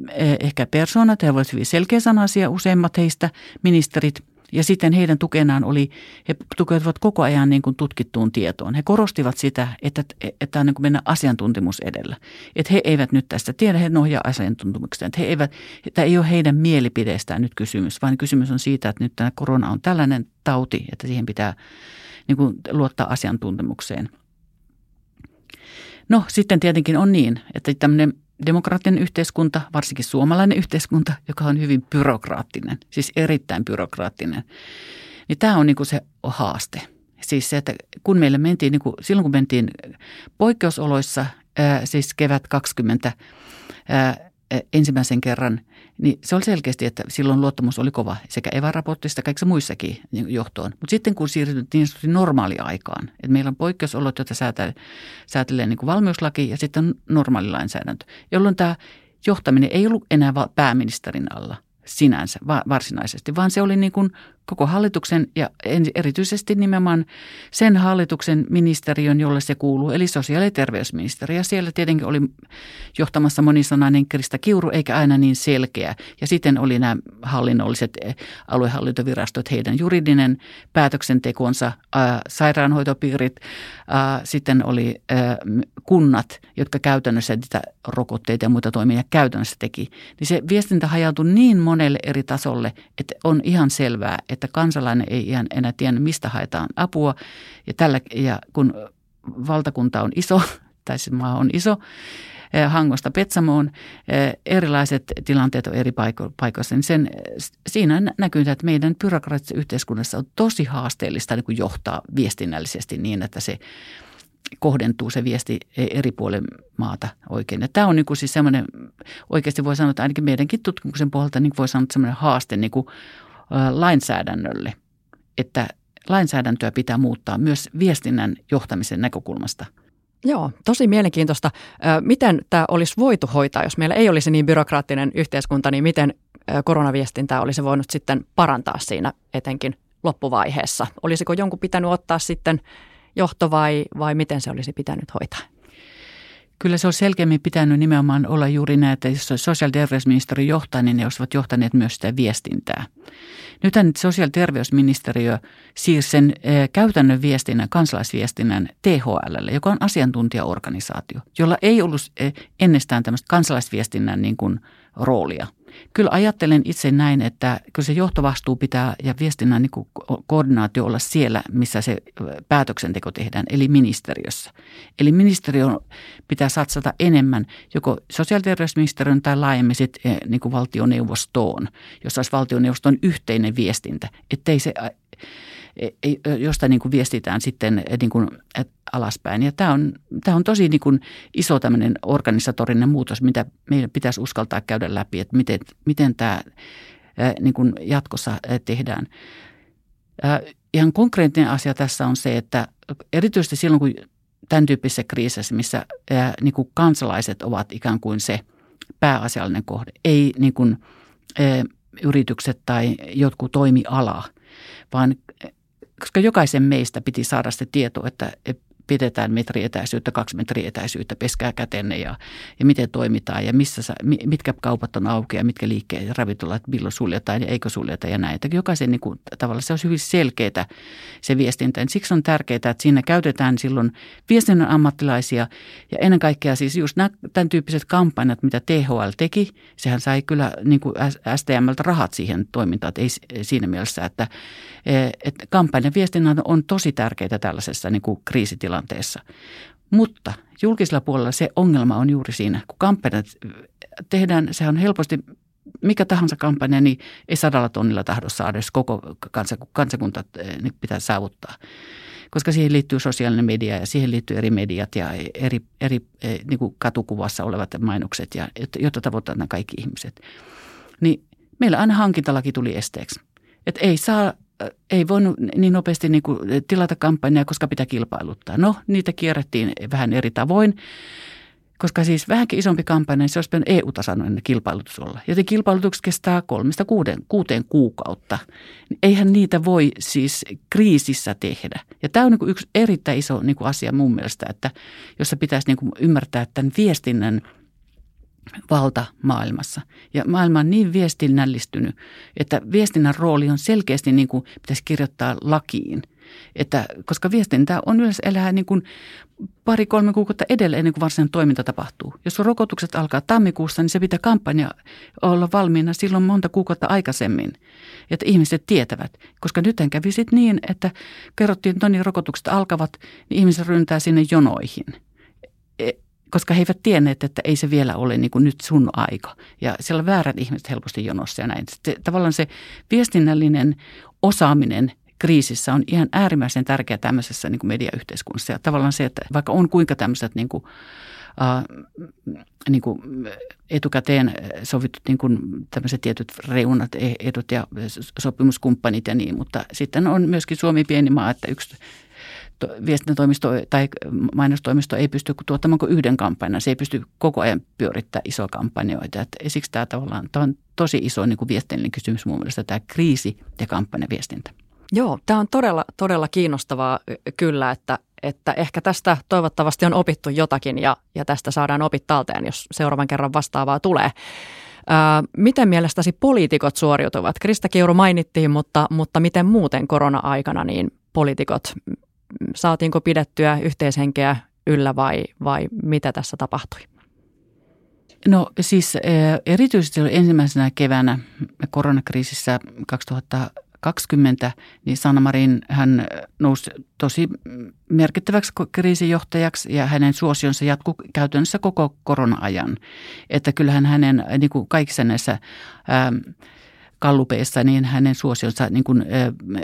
ehkä persoonat, he olivat hyvin selkeäsanaisia, useimmat heistä ministerit, ja sitten heidän tukenaan oli, he tukeutuvat koko ajan niin kuin tutkittuun tietoon. He korostivat sitä, että, että on niin kuin mennä asiantuntemus edellä. Että he eivät nyt tästä tiedä, he nohjaa asiantuntemuksesta. Että he eivät, että ei ole heidän mielipideestään nyt kysymys, vaan kysymys on siitä, että nyt tämä korona on tällainen tauti, että siihen pitää niin kuin luottaa asiantuntemukseen. No sitten tietenkin on niin, että tämmöinen demokraattinen yhteiskunta, varsinkin suomalainen yhteiskunta, joka on hyvin byrokraattinen, siis erittäin byrokraattinen, niin tämä on niin kuin se haaste. Siis se, että kun meille mentiin, niin kuin, silloin kun mentiin poikkeusoloissa, siis kevät 20 ää, ensimmäisen kerran – niin se oli selkeästi, että silloin luottamus oli kova sekä EVA-raportista että kaikissa muissakin niin johtoon. Mutta sitten kun siirryttiin niin normaaliaikaan, että meillä on poikkeusolot, joita säätelee, säätelee niin kuin valmiuslaki ja sitten normaali lainsäädäntö, jolloin tämä johtaminen ei ollut enää pääministerin alla sinänsä varsinaisesti, vaan se oli niin kuin koko hallituksen ja erityisesti nimenomaan sen hallituksen ministeriön, jolle se kuuluu, eli sosiaali- ja terveysministeriö. Ja siellä tietenkin oli johtamassa monisanainen Krista Kiuru, eikä aina niin selkeä. Ja sitten oli nämä hallinnolliset eh, aluehallintovirastot, heidän juridinen päätöksentekonsa, sairaanhoitopiirit, sitten oli kunnat, jotka käytännössä niitä rokotteita ja muita toimia käytännössä teki. Niin se viestintä hajautui niin monelle eri tasolle, että on ihan selvää, että kansalainen ei ihan enää tiedä, mistä haetaan apua. Ja, tällä, ja kun valtakunta on iso, tai se maa on iso, eh, Hangosta Petsamoon, eh, erilaiset tilanteet on eri paikoissa, niin sen, siinä näkyy, että meidän byrokraattisessa yhteiskunnassa on tosi haasteellista niin kuin johtaa viestinnällisesti niin, että se kohdentuu se viesti eri puolen maata oikein. Ja tämä on niin kuin siis semmoinen, oikeasti voi sanoa, että ainakin meidänkin tutkimuksen pohjalta niin voi sanoa, että semmoinen haaste niin kuin lainsäädännölle, että lainsäädäntöä pitää muuttaa myös viestinnän johtamisen näkökulmasta. Joo, tosi mielenkiintoista. Miten tämä olisi voitu hoitaa, jos meillä ei olisi niin byrokraattinen yhteiskunta, niin miten koronaviestintää olisi voinut sitten parantaa siinä etenkin loppuvaiheessa? Olisiko jonkun pitänyt ottaa sitten johto vai, vai miten se olisi pitänyt hoitaa? Kyllä se on selkeämmin pitänyt nimenomaan olla juuri näin, että jos sosiaali- ja terveysministeri johtaa, niin ne olisivat johtaneet myös sitä viestintää. Nythän sosiaali- ja terveysministeriö siirsi sen eh, käytännön viestinnän, kansalaisviestinnän THL, joka on asiantuntijaorganisaatio, jolla ei ollut eh, ennestään tämmöistä kansalaisviestinnän niin kuin roolia – Kyllä ajattelen itse näin, että kyllä se johtovastuu pitää ja viestinnän niin koordinaatio olla siellä, missä se päätöksenteko tehdään, eli ministeriössä. Eli ministeriö pitää satsata enemmän joko sosiaali- ja tai laajemmin sit, niin kuin valtioneuvostoon, jossa olisi valtioneuvoston yhteinen viestintä, ettei se josta niin kuin viestitään sitten niin kuin alaspäin. Ja tämä on, tämä on tosi niin kuin iso tämmöinen organisatorinen muutos, mitä meidän pitäisi uskaltaa käydä läpi, että miten, miten tämä niin kuin jatkossa tehdään. Ihan konkreettinen asia tässä on se, että erityisesti silloin, kun tämän tyyppisessä kriisissä, missä niin kuin kansalaiset ovat ikään kuin se pääasiallinen kohde, ei niin kuin, yritykset tai jotkut toimiala, vaan koska jokaisen meistä piti saada se tieto, että pidetään metrietäisyyttä, kaksi metrietäisyyttä, peskää kätenne ja, ja miten toimitaan ja missä sä, mitkä kaupat on auki ja mitkä liikkeet, ravintolat, milloin suljetaan ja eikö suljeta ja näin. Että jokaisen niin kuin, tavalla se on hyvin selkeää se viestintä. Ja siksi on tärkeää, että siinä käytetään silloin viestinnän ammattilaisia ja ennen kaikkea siis just nämä, tämän tyyppiset kampanjat, mitä THL teki, sehän sai kyllä niin kuin STMltä rahat siihen toimintaan, että ei siinä mielessä, että, että kampanjan viestinnän on tosi tärkeää tällaisessa niin kuin kriisitilanteessa. Mutta julkisella puolella se ongelma on juuri siinä, kun kampanjat tehdään, se on helposti mikä tahansa kampanja, niin ei sadalla tonnilla tahdo saada, jos koko kansakunta niin pitää saavuttaa. Koska siihen liittyy sosiaalinen media ja siihen liittyy eri mediat ja eri, eri niin kuin katukuvassa olevat mainokset, ja, jotta tavoitetaan kaikki ihmiset. Niin meillä aina hankintalaki tuli esteeksi. Että ei saa ei voinut niin nopeasti niin kuin tilata kampanjaa, koska pitää kilpailuttaa. No, niitä kierrettiin vähän eri tavoin, koska siis vähänkin isompi kampanja, niin se olisi pitänyt EU-tasoinen kilpailutus olla. Joten kilpailutukset kestää kolmesta kuuden, kuuteen kuukautta. Eihän niitä voi siis kriisissä tehdä. Ja tämä on niin kuin yksi erittäin iso niin kuin asia mun mielestä, että jossa pitäisi niin kuin ymmärtää tämän viestinnän – valta maailmassa. Ja maailma on niin viestinnällistynyt, että viestinnän rooli on selkeästi niin kuin pitäisi kirjoittaa lakiin. Että, koska viestintä on yleensä elää niin kuin pari-kolme kuukautta edellä ennen kuin varsinainen toiminta tapahtuu. Jos rokotukset alkaa tammikuussa, niin se pitää kampanja olla valmiina silloin monta kuukautta aikaisemmin, että ihmiset tietävät. Koska nyt kävi sitten niin, että kerrottiin, että no niin, rokotukset alkavat, niin ihmiset ryntää sinne jonoihin koska he eivät tienneet, että ei se vielä ole niin kuin nyt sun aika. Ja siellä väärät ihmiset helposti jonossa ja näin. Se, tavallaan se viestinnällinen osaaminen kriisissä on ihan äärimmäisen tärkeä tämmöisessä niin kuin mediayhteiskunnassa. Ja tavallaan se, että vaikka on kuinka tämmöiset niin kuin, äh, niin kuin etukäteen sovitut niin kuin tämmöiset tietyt reunat, e-, edut ja sopimuskumppanit ja niin, mutta sitten on myöskin Suomi pieni maa, että yksi viestintätoimisto tai mainostoimisto ei pysty tuottamaan kuin yhden kampanjan. Se ei pysty koko ajan pyörittämään isoja kampanjoita. Et siksi tämä tavallaan tämä on tosi iso niin kuin viestinnällinen kysymys mun mielestä, tämä kriisi- ja kampanjaviestintä. Joo, tämä on todella, todella kiinnostavaa kyllä, että, että ehkä tästä toivottavasti on opittu jotakin ja, ja tästä saadaan opit talteen, jos seuraavan kerran vastaavaa tulee. Ää, miten mielestäsi poliitikot suoriutuvat? Krista Kiuru mainittiin, mutta, mutta miten muuten korona-aikana niin poliitikot saatiinko pidettyä yhteishenkeä yllä vai, vai mitä tässä tapahtui? No siis eh, erityisesti ensimmäisenä keväänä koronakriisissä 2020, niin Sanna Marin hän nousi tosi merkittäväksi kriisijohtajaksi ja hänen suosionsa jatkuu käytännössä koko korona-ajan. Että kyllähän hänen niin kuin kaikissa näissä ää, kallupeissa, niin hänen suosionsa niin kuin,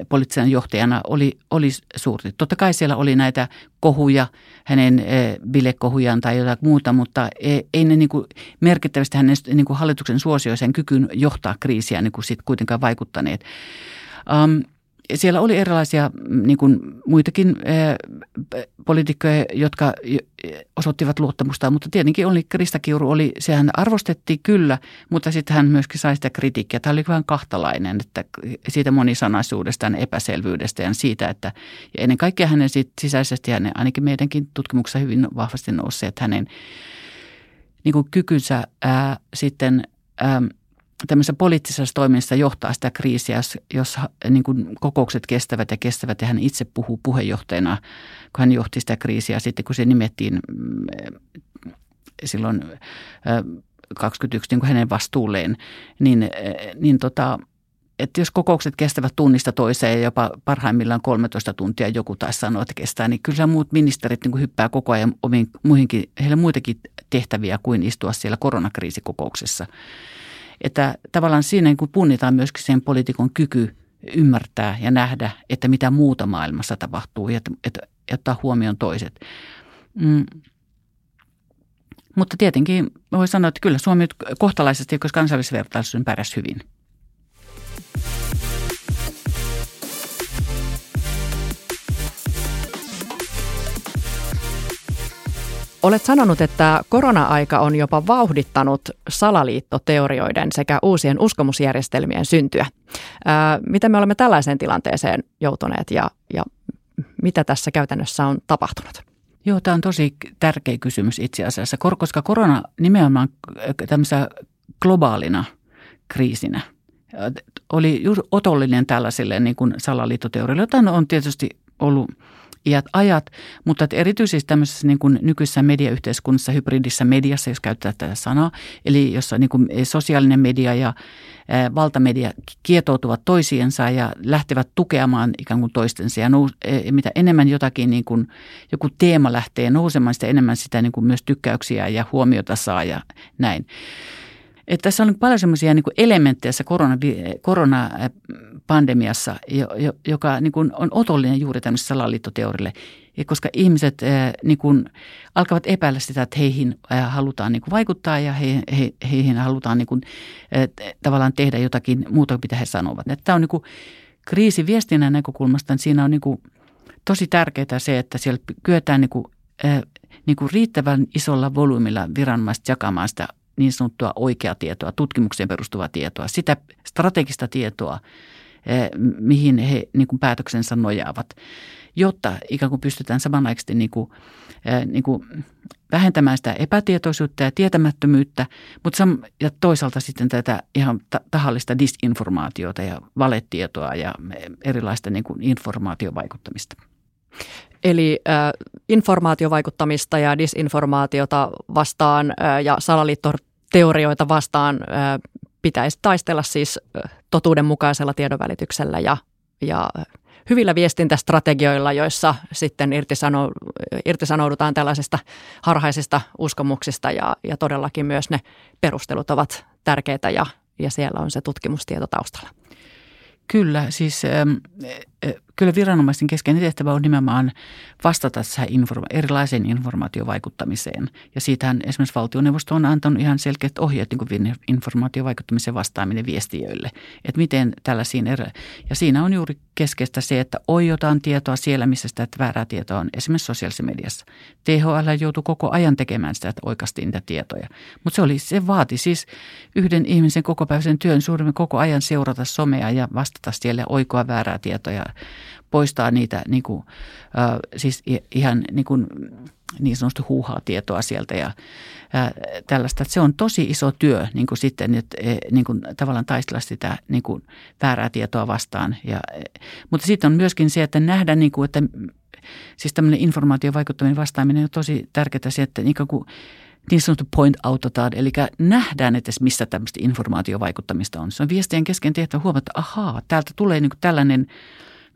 poliittisena johtajana oli, oli suurti. Totta kai siellä oli näitä kohuja, hänen bilekohujaan tai jotain muuta, mutta ei, ei ne niin kuin merkittävästi hänen niin kuin hallituksen suosioisen kykyyn johtaa kriisiä niin kuin sit kuitenkaan vaikuttaneet. Um, siellä oli erilaisia mm, niin kuin muitakin äh, poliitikkoja, jotka osoittivat luottamusta, mutta tietenkin oli Krista Kiuru, oli, sehän arvostettiin kyllä, mutta sitten hän myöskin sai sitä kritiikkiä. Tämä oli vähän kahtalainen, että siitä monisanaisuudesta ja epäselvyydestä ja siitä, että ja ennen kaikkea hänen sit sisäisesti, hänen, ainakin meidänkin tutkimuksessa hyvin vahvasti nousi, että hänen niin kuin kykynsä ää, sitten ää, tämmöisessä poliittisessa toiminnassa johtaa sitä kriisiä, jos niin kuin kokoukset kestävät ja kestävät ja hän itse puhuu puheenjohtajana, kun hän johti sitä kriisiä. Sitten kun se nimettiin mm, silloin 21 niin kuin hänen vastuulleen, niin, niin tota, että jos kokoukset kestävät tunnista toiseen ja jopa parhaimmillaan 13 tuntia joku taas sanoo, että kestää, niin kyllä muut ministerit niin kuin hyppää koko ajan omiin, muihinkin, heillä muitakin tehtäviä kuin istua siellä koronakriisikokouksessa. Että tavallaan siinä kun punnitaan myöskin sen poliitikon kyky ymmärtää ja nähdä, että mitä muuta maailmassa tapahtuu ja, että, että ottaa huomioon toiset. Mm. Mutta tietenkin voi sanoa, että kyllä Suomi kohtalaisesti, koska kansainvälisessä vertailussa pärjäsi hyvin. Olet sanonut, että korona-aika on jopa vauhdittanut salaliittoteorioiden sekä uusien uskomusjärjestelmien syntyä. Ää, miten me olemme tällaiseen tilanteeseen joutuneet ja, ja mitä tässä käytännössä on tapahtunut? Joo, tämä on tosi tärkeä kysymys itse asiassa, koska korona nimenomaan tämmöisenä globaalina kriisinä oli juuri otollinen tällaisille niin kuin salaliittoteorioille, jota on tietysti ollut iät ajat, mutta että erityisesti tämmöisessä niin kuin nykyisessä mediayhteiskunnassa, hybridissä mediassa, jos käyttää tätä sanaa, eli jossa niin kuin sosiaalinen media ja valtamedia kietoutuvat toisiinsa ja lähtevät tukemaan ikään kuin toistensa. Ja nous, e, mitä enemmän jotakin niin kuin, joku teema lähtee nousemaan, sitä enemmän sitä niin kuin myös tykkäyksiä ja huomiota saa ja näin. Että tässä on paljon sellaisia niin elementtejä tässä korona, koronapandemiassa, joka niin kuin on otollinen juuri tämmöisessä salaliittoteorille. Koska ihmiset niin kuin alkavat epäillä sitä, että heihin halutaan niin kuin vaikuttaa ja he, he, heihin halutaan niin kuin, tavallaan tehdä jotakin muuta, mitä he sanovat. Että tämä on niin kuin kriisi viestinnän näkökulmasta, niin siinä on niin kuin tosi tärkeää se, että siellä kyetään niin kuin, niin kuin riittävän isolla volyymilla viranomaiset jakamaan sitä niin sanottua oikeaa tietoa, tutkimukseen perustuvaa tietoa, sitä strategista tietoa, eh, mihin he niin kuin päätöksensä nojaavat, jotta ikään kuin pystytään samanaikaisesti niin kuin, eh, niin kuin vähentämään sitä epätietoisuutta ja tietämättömyyttä, mutta sam- ja toisaalta sitten tätä ihan tahallista disinformaatiota ja valetietoa ja erilaista niin kuin informaatiovaikuttamista. Eli äh, informaatiovaikuttamista ja disinformaatiota vastaan äh, ja salaliitto teorioita vastaan pitäisi taistella siis totuudenmukaisella tiedonvälityksellä ja, ja hyvillä viestintästrategioilla, joissa sitten irtisano, irtisanoudutaan tällaisista harhaisista uskomuksista ja, ja todellakin myös ne perustelut ovat tärkeitä ja, ja siellä on se tutkimustieto taustalla. Kyllä, siis äh, kyllä viranomaisten keskeinen tehtävä on nimenomaan vastata informa- erilaiseen informaatiovaikuttamiseen. Ja siitähän esimerkiksi valtioneuvosto on antanut ihan selkeät ohjeet niin kuin informaatiovaikuttamisen vastaaminen viestiöille. Että miten tällaisiin eri... Ja siinä on juuri keskeistä se, että ojotaan tietoa siellä, missä sitä väärää tietoa on, esimerkiksi sosiaalisessa mediassa. THL joutuu koko ajan tekemään sitä, että oikasti niitä tietoja. Mutta se, oli, se vaati siis yhden ihmisen kokopäiväisen työn suurimmin koko ajan seurata somea ja vastata siellä oikoa väärää tietoa poistaa niitä niin kuin, äh, siis ihan niin, kuin, niin sanotusti huuhaa tietoa sieltä ja äh, tällaista. Että se on tosi iso työ niin kuin sitten, että e, niin kuin, tavallaan taistella sitä niin kuin, väärää tietoa vastaan. Ja, e, mutta sitten on myöskin se, että nähdään, niin kuin, että siis tämmöinen informaatiovaikuttaminen vastaaminen on tosi tärkeää se, että niin kuin, niin sanottu point autotaan, eli nähdään, että missä tämmöistä informaatiovaikuttamista on. Se on viestien kesken tehtävä huomata, että ahaa, täältä tulee niin tällainen –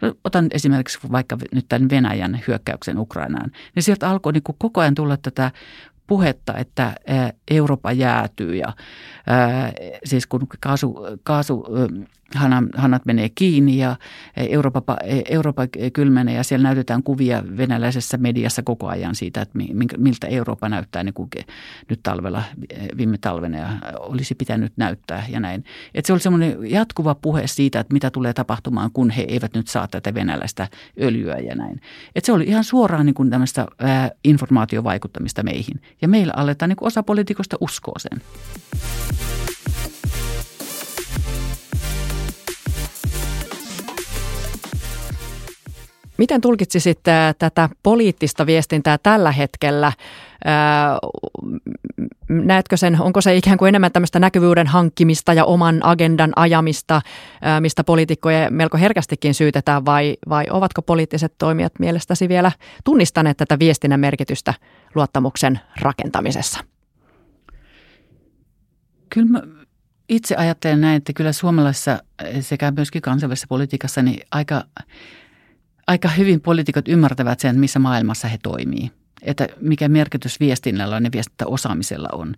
No, otan esimerkiksi vaikka nyt tämän Venäjän hyökkäyksen Ukrainaan, niin sieltä alkoi niin kuin koko ajan tulla tätä puhetta, että Eurooppa jäätyy ja siis kun kaasu, kaasu hanat menee kiinni ja Eurooppa, Eurooppa kylmenee ja siellä näytetään kuvia venäläisessä mediassa koko ajan siitä, että miltä Eurooppa näyttää niin kuin nyt talvella, viime talvena ja olisi pitänyt näyttää ja näin. Että se oli semmoinen jatkuva puhe siitä, että mitä tulee tapahtumaan, kun he eivät nyt saa tätä venäläistä öljyä ja näin. Että se oli ihan suoraan niin kuin tämmöistä informaatiovaikuttamista meihin. Ja meillä aletaan niin kuin osa poliitikosta uskoa sen. Miten tulkitsisit tätä poliittista viestintää tällä hetkellä? Näetkö sen, onko se ikään kuin enemmän tämmöistä näkyvyyden hankkimista ja oman agendan ajamista, mistä poliitikkoja melko herkästikin syytetään vai, vai ovatko poliittiset toimijat mielestäsi vielä tunnistaneet tätä viestinnän merkitystä luottamuksen rakentamisessa? Kyllä mä itse ajattelen näin, että kyllä suomalaisessa sekä myöskin kansainvälisessä politiikassa niin aika – aika hyvin poliitikot ymmärtävät sen, missä maailmassa he toimii. Että mikä merkitys viestinnällä ja viestintäosaamisella on.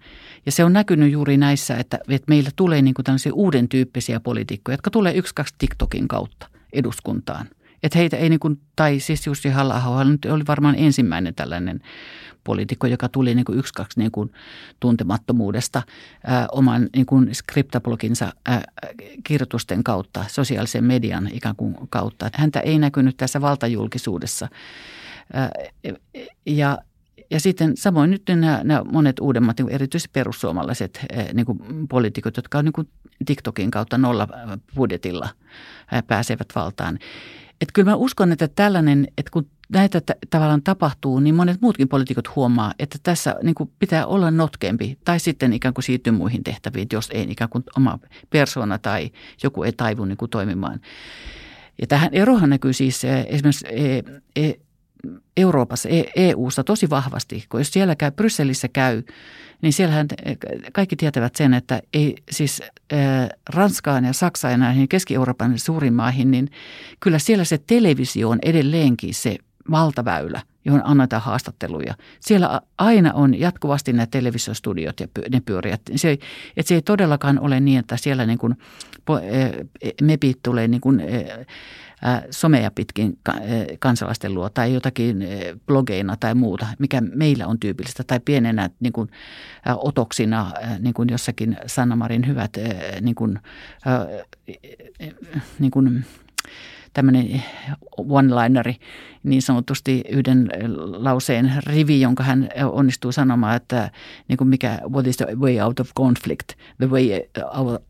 Ja se on näkynyt juuri näissä, että, että meillä tulee niin kuin tällaisia uuden tyyppisiä poliitikkoja, jotka tulee yksi, kaksi TikTokin kautta eduskuntaan. Että heitä ei niin kuin, tai siis Jussi halla oli varmaan ensimmäinen tällainen poliitikko, joka tuli niin kuin yksi, kaksi niin kuin tuntemattomuudesta ää, oman niin kuin skriptabloginsa ää, kirjoitusten kautta, sosiaalisen median ikään kuin kautta. Häntä ei näkynyt tässä valtajulkisuudessa. Ää, ja ja sitten samoin nyt nämä, nämä monet uudemmat, niin erityisesti perussuomalaiset niin kuin poliitikot, jotka on niin kuin TikTokin kautta nolla budjetilla pääsevät valtaan. Että kyllä mä uskon, että tällainen, että kun näitä t- tavallaan tapahtuu, niin monet muutkin poliitikot huomaa, että tässä niin kuin pitää olla notkempi tai sitten ikään kuin siirtyä muihin tehtäviin, jos ei ikään kuin oma persona tai joku ei taivu niin kuin toimimaan. Ja tähän erohan näkyy siis eh, esimerkiksi eh, eh, Euroopassa, EUssa tosi vahvasti, kun jos siellä käy, Brysselissä käy, niin siellähän kaikki tietävät sen, että ei siis Ranskaan ja Saksaan ja näihin Keski-Euroopan suuriin maihin, niin kyllä siellä se televisio on edelleenkin se valtaväylä, johon annetaan haastatteluja. Siellä aina on jatkuvasti nämä televisiostudiot ja ne pyörivät. Se, että se ei todellakaan ole niin, että siellä niin kuin, mepit tulee niin kuin, somea pitkin kansalaisten luo tai jotakin blogeina tai muuta, mikä meillä on tyypillistä, tai pienenä niin kuin, otoksina niin kuin jossakin Sanna-Marin hyvät niin kuin, niin kuin, tämmöinen one-lineri, niin sanotusti yhden lauseen rivi, jonka hän onnistuu sanomaan, että niin kuin mikä, what is the way out of conflict? The way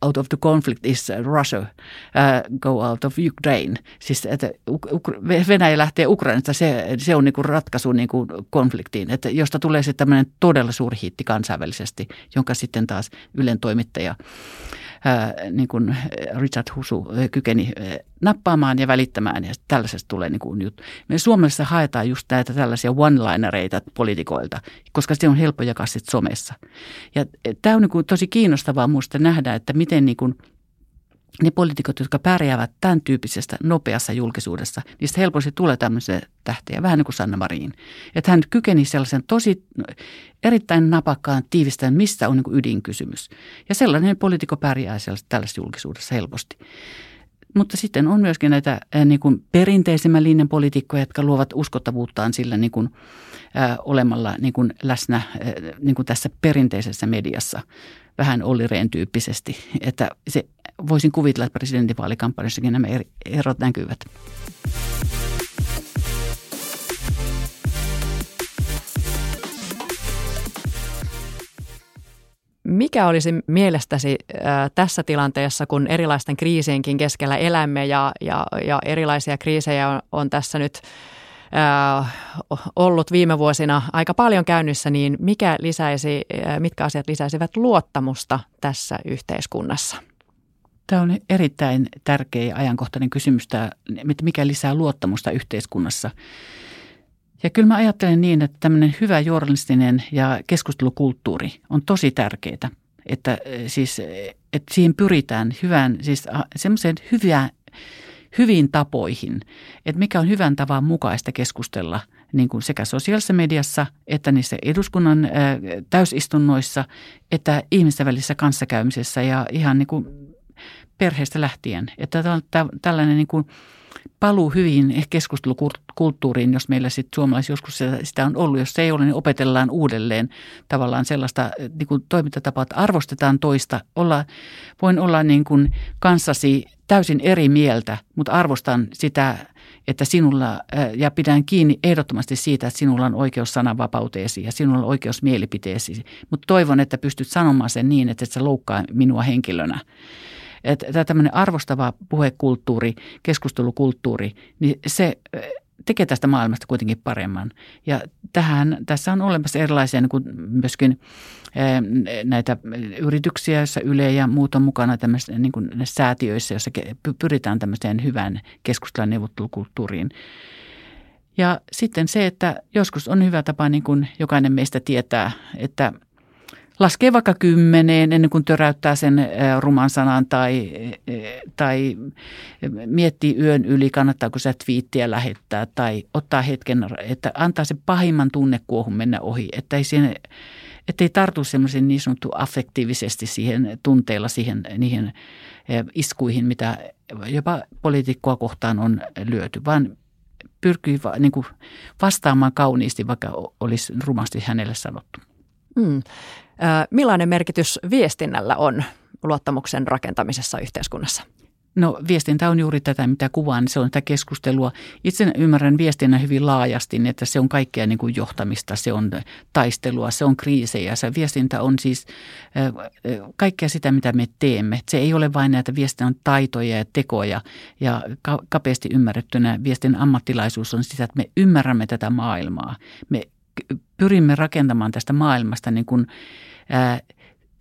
out of the conflict is Russia, uh, go out of Ukraine. Siis että Venäjä lähtee Ukrainasta, se, se on niin kuin ratkaisu niin kuin konfliktiin, että josta tulee sitten tämmöinen todella suuri hitti kansainvälisesti, jonka sitten taas Ylen toimittaja niin kuin Richard Husu kykeni nappaamaan ja välittämään ja tällaisesta tulee niin kuin juttu. Me Suomessa haetaan just näitä tällaisia one-linereita poliitikoilta, koska se on helppo jakaa sitten somessa. Ja tämä on niin kuin tosi kiinnostavaa minusta nähdä, että miten niin kuin – ne poliitikot, jotka pärjäävät tämän tyyppisestä nopeassa julkisuudessa, niistä helposti tulee tämmöisiä tähtiä, vähän niin kuin Sanna Marin. Että hän kykeni sellaisen tosi erittäin napakkaan tiivistämään, mistä on niin ydinkysymys. Ja sellainen poliitikko pärjää tällaisessa julkisuudessa helposti. Mutta sitten on myöskin näitä niin kuin perinteisemmän linjan poliitikkoja, jotka luovat uskottavuuttaan sillä niin kuin, ää, olemalla niin kuin läsnä ää, niin kuin tässä perinteisessä mediassa vähän Olli Rehn tyyppisesti. Että se, voisin kuvitella, että presidentinvaalikampanjassakin nämä erot näkyvät. Mikä olisi mielestäsi tässä tilanteessa, kun erilaisten kriisienkin keskellä elämme ja, ja, ja erilaisia kriisejä on, on tässä nyt ollut viime vuosina aika paljon käynnissä, niin mikä lisäisi, mitkä asiat lisäisivät luottamusta tässä yhteiskunnassa? Tämä on erittäin tärkeä ja ajankohtainen kysymys, tämä, mikä lisää luottamusta yhteiskunnassa. Ja kyllä mä ajattelen niin, että tämmöinen hyvä journalistinen ja keskustelukulttuuri on tosi tärkeää. Että siis, että siihen pyritään hyvään, siis semmoiseen hyvään, hyviin tapoihin, että mikä on hyvän tavan mukaista keskustella niin kuin sekä sosiaalisessa mediassa että niissä eduskunnan täysistunnoissa, että ihmisten välisessä kanssakäymisessä ja ihan niin kuin perheestä lähtien. Että tällainen niin kuin paluu hyvin keskustelukulttuuriin, jos meillä sitten suomalais joskus sitä on ollut. Jos se ei ole, niin opetellaan uudelleen tavallaan sellaista niin kuin toimintatapaa, että arvostetaan toista. Olla, voin olla niin kuin kanssasi täysin eri mieltä, mutta arvostan sitä, että sinulla, ja pidän kiinni ehdottomasti siitä, että sinulla on oikeus sananvapauteesi ja sinulla on oikeus mielipiteesi. Mutta toivon, että pystyt sanomaan sen niin, että et sä loukkaa minua henkilönä että tämmöinen arvostava puhekulttuuri, keskustelukulttuuri, niin se tekee tästä maailmasta kuitenkin paremman. Ja tähän, tässä on olemassa erilaisia niin kuin myöskin näitä yrityksiä, joissa Yle ja muut on mukana tämmöisissä niin kuin säätiöissä, joissa pyritään tämmöiseen hyvään keskustelun neuvottelukulttuuriin. Ja sitten se, että joskus on hyvä tapa, niin kuin jokainen meistä tietää, että – laskee vaikka kymmeneen ennen kuin töräyttää sen ruman sanan tai, tai miettii yön yli, kannattaako sä twiittiä lähettää tai ottaa hetken, että antaa se pahimman tunnekuohun mennä ohi, että ei siihen että ei tartu semmoisen niin sanottu affektiivisesti siihen tunteilla, siihen, niihin iskuihin, mitä jopa poliitikkoa kohtaan on lyöty, vaan pyrkii va, niin vastaamaan kauniisti, vaikka olisi rumasti hänelle sanottu. Mm. Millainen merkitys viestinnällä on luottamuksen rakentamisessa yhteiskunnassa? No viestintä on juuri tätä, mitä kuvaan, se on tätä keskustelua. Itse ymmärrän viestinnän hyvin laajasti, niin että se on kaikkea niin kuin johtamista, se on taistelua, se on kriisejä. Se viestintä on siis kaikkea sitä, mitä me teemme. Se ei ole vain näitä viestinnän taitoja ja tekoja ja kapeasti ymmärrettynä viestin ammattilaisuus on sitä, että me ymmärrämme tätä maailmaa. Me pyrimme rakentamaan tästä maailmasta niin kuin, ää,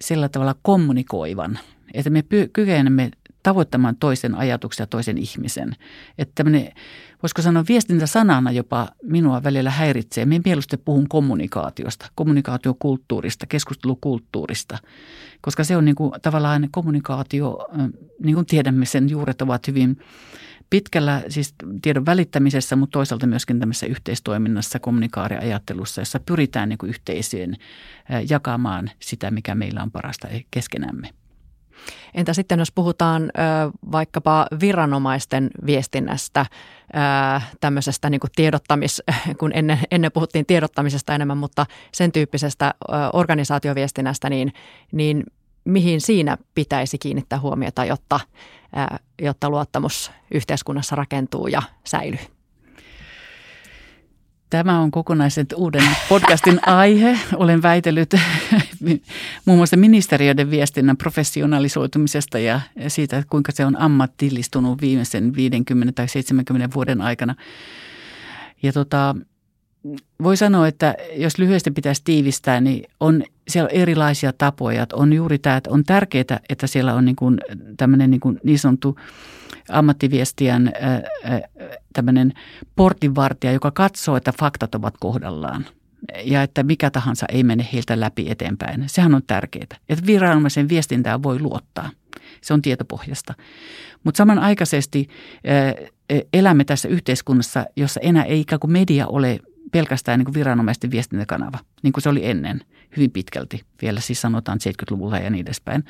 sillä tavalla kommunikoivan, että me kykenemme tavoittamaan toisen ajatuksia, toisen ihmisen. Että tämmöinen, voisiko sanoa viestintä sanana jopa minua välillä häiritsee. Minä mieluusti puhun kommunikaatiosta, kommunikaatiokulttuurista, keskustelukulttuurista, koska se on niin kuin, tavallaan kommunikaatio, niin kuin tiedämme, sen juuret ovat hyvin pitkällä siis tiedon välittämisessä, mutta toisaalta myöskin tämmöisessä yhteistoiminnassa, kommunikaariajattelussa, jossa pyritään niin yhteisöön jakamaan sitä, mikä meillä on parasta keskenämme. Entä sitten, jos puhutaan vaikkapa viranomaisten viestinnästä, tämmöisestä niin kuin tiedottamis, kun ennen, ennen puhuttiin tiedottamisesta enemmän, mutta sen tyyppisestä organisaatioviestinnästä, niin, niin mihin siinä pitäisi kiinnittää huomiota, jotta, jotta luottamus yhteiskunnassa rakentuu ja säilyy? Tämä on kokonaisen uuden podcastin aihe. Olen väitellyt muun muassa ministeriöiden viestinnän professionalisoitumisesta ja siitä, kuinka se on ammattillistunut viimeisen 50 tai 70 vuoden aikana. Ja tota, voi sanoa, että jos lyhyesti pitäisi tiivistää, niin on siellä on erilaisia tapoja. On juuri tämä, että on tärkeää, että siellä on niin kuin tämmöinen niin, kuin niin sanottu ammattiviestijän tämmöinen portinvartija, joka katsoo, että faktat ovat kohdallaan ja että mikä tahansa ei mene heiltä läpi eteenpäin. Sehän on tärkeää, että viranomaisen viestintää voi luottaa. Se on tietopohjasta. Mutta samanaikaisesti elämme tässä yhteiskunnassa, jossa enää ei ikään kuin media ole pelkästään niin kuin viranomaisten viestintäkanava, niin kuin se oli ennen hyvin pitkälti, vielä siis sanotaan 70-luvulla ja niin edespäin.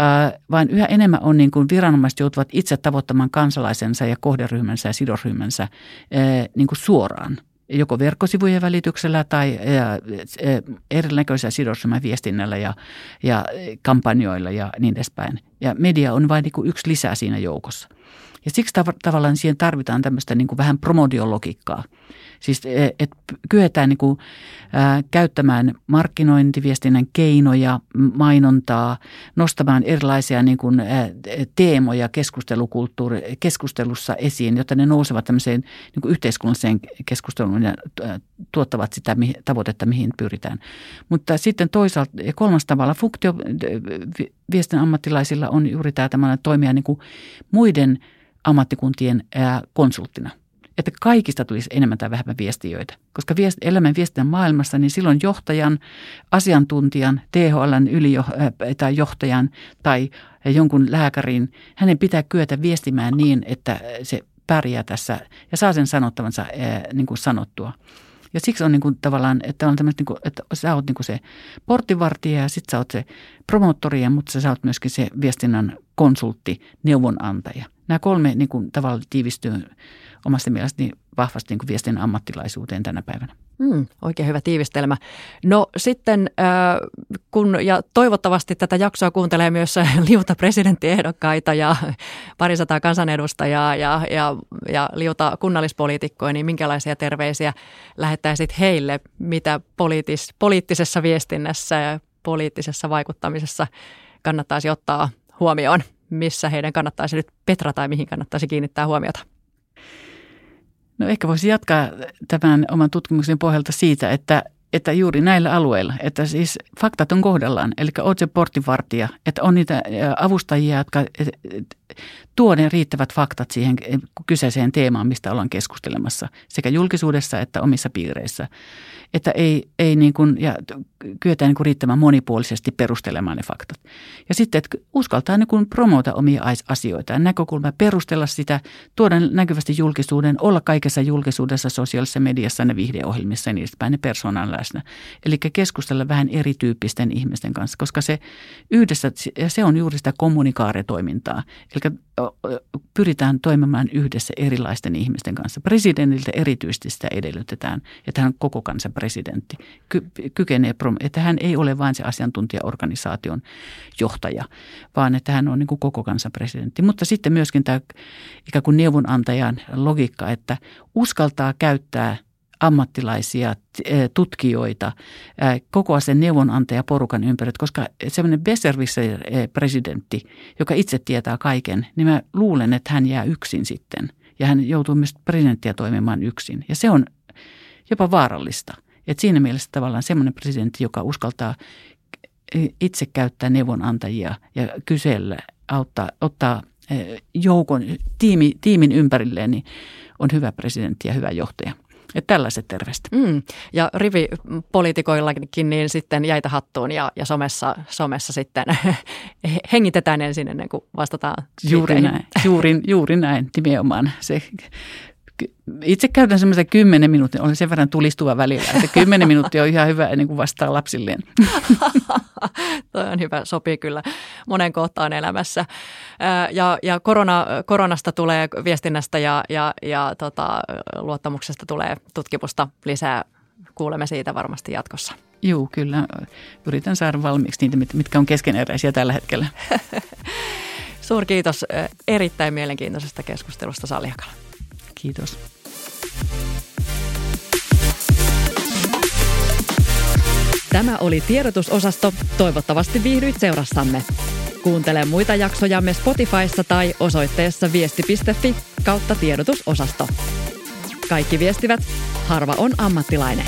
Äh, vaan yhä enemmän on niin kuin viranomaiset joutuvat itse tavoittamaan kansalaisensa ja kohderyhmänsä ja sidosryhmänsä äh, niin kuin suoraan joko verkkosivujen välityksellä tai erinäköisellä sidosryhmän viestinnällä ja, ja kampanjoilla ja niin edespäin. Ja media on vain niin kuin yksi lisää siinä joukossa. Ja siksi tav- tavallaan siihen tarvitaan tämmöistä niin kuin vähän promodiologiikkaa. Siis e, että kyetään niin kuin, ää, käyttämään markkinointiviestinnän keinoja, mainontaa, nostamaan erilaisia niin kuin, ää, teemoja keskustelukulttuuri, keskustelussa esiin, jotta ne nousevat tämmöiseen niin kuin yhteiskunnalliseen keskusteluun ja tuottavat sitä tavoitetta, mihin pyritään. Mutta sitten toisaalta, ja kolmas tavalla, funktio viestin ammattilaisilla on juuri tämä toimia niin kuin muiden ammattikuntien konsulttina – että kaikista tulisi enemmän tai vähemmän viestiöitä. Koska viest, elämän viestinnän maailmassa, niin silloin johtajan, asiantuntijan, THLn ylijo, tai johtajan tai jonkun lääkärin, hänen pitää kyetä viestimään niin, että se pärjää tässä ja saa sen sanottavansa niin kuin sanottua. Ja siksi on niin kuin tavallaan, että, on niin kuin, että sä oot niin kuin se porttivartija ja sitten sä oot se promoottori, mutta sä oot myöskin se viestinnän konsultti, neuvonantaja. Nämä kolme niin kuin, tavallaan tiivistyy omasta mielestäni vahvasti niin kuin viestin ammattilaisuuteen tänä päivänä. Mm, oikein hyvä tiivistelmä. No sitten äh, kun, ja toivottavasti tätä jaksoa kuuntelee myös liuta presidenttiehdokkaita ja parisataa kansanedustajaa ja, ja, ja liuta kunnallispoliitikkoja, niin minkälaisia terveisiä lähettäisit heille, mitä poliittis, poliittisessa viestinnässä ja poliittisessa vaikuttamisessa kannattaisi ottaa huomioon? Missä heidän kannattaisi nyt petra tai mihin kannattaisi kiinnittää huomiota? No ehkä voisi jatkaa tämän oman tutkimuksen pohjalta siitä, että, että juuri näillä alueilla, että siis faktat on kohdallaan, eli oot se porttivartija, että on niitä avustajia, jotka tuo ne riittävät faktat siihen kyseiseen teemaan, mistä ollaan keskustelemassa sekä julkisuudessa että omissa piireissä. Että ei, ei niin kuin, ja kyetään niin kuin riittämään monipuolisesti perustelemaan ne faktat. Ja sitten, että uskaltaa niin kuin promota omia asioita ja näkökulmaa, perustella sitä, tuoda näkyvästi julkisuuden, olla kaikessa julkisuudessa, sosiaalisessa mediassa, ne viihdeohjelmissa ja niin edespäin, ne läsnä. Eli keskustella vähän erityyppisten ihmisten kanssa, koska se yhdessä, se on juuri sitä kommunikaaritoimintaa. Eli pyritään toimimaan yhdessä erilaisten ihmisten kanssa. Presidentiltä erityisesti sitä edellytetään, että hän on koko kansan presidentti. Ky- kykenee, että hän ei ole vain se asiantuntijaorganisaation johtaja, vaan että hän on niin kuin koko kansan presidentti. Mutta sitten myöskin tämä ikään kuin neuvonantajan logiikka, että uskaltaa käyttää ammattilaisia, eh, tutkijoita, eh, koko sen neuvonantajaporukan ympärillä, koska semmoinen Besserwisser-presidentti, joka itse tietää kaiken, niin mä luulen, että hän jää yksin sitten. Ja hän joutuu myös presidenttiä toimimaan yksin. Ja se on jopa vaarallista. Et siinä mielessä tavallaan semmoinen presidentti, joka uskaltaa itse käyttää neuvonantajia ja kysellä, auttaa, ottaa eh, joukon, tiimi, tiimin ympärilleen, niin on hyvä presidentti ja hyvä johtaja. Että tällaiset terveiset. Mm. Ja rivipoliitikoillakin niin sitten jäitä hattuun ja, ja somessa, somessa sitten hengitetään ensin ennen kuin vastataan Juuri näin, juuri, juuri näin nimenomaan. Se itse käytän semmoisen kymmenen minuuttia, olen sen verran tulistuva välillä, että kymmenen minuuttia on ihan hyvä ennen kuin vastaa lapsilleen. Toi on hyvä, sopii kyllä monen kohtaan elämässä. Ja, ja korona, koronasta tulee viestinnästä ja, ja, ja tota, luottamuksesta tulee tutkimusta lisää. Kuulemme siitä varmasti jatkossa. Joo, kyllä. Yritän saada valmiiksi niitä, mitkä on keskeneräisiä tällä hetkellä. Suurkiitos erittäin mielenkiintoisesta keskustelusta Saljakala. Kiitos. Tämä oli tiedotusosasto. Toivottavasti viihdyit seurassamme. Kuuntele muita jaksojamme Spotifyssa tai osoitteessa viesti.fi kautta tiedotusosasto. Kaikki viestivät, harva on ammattilainen.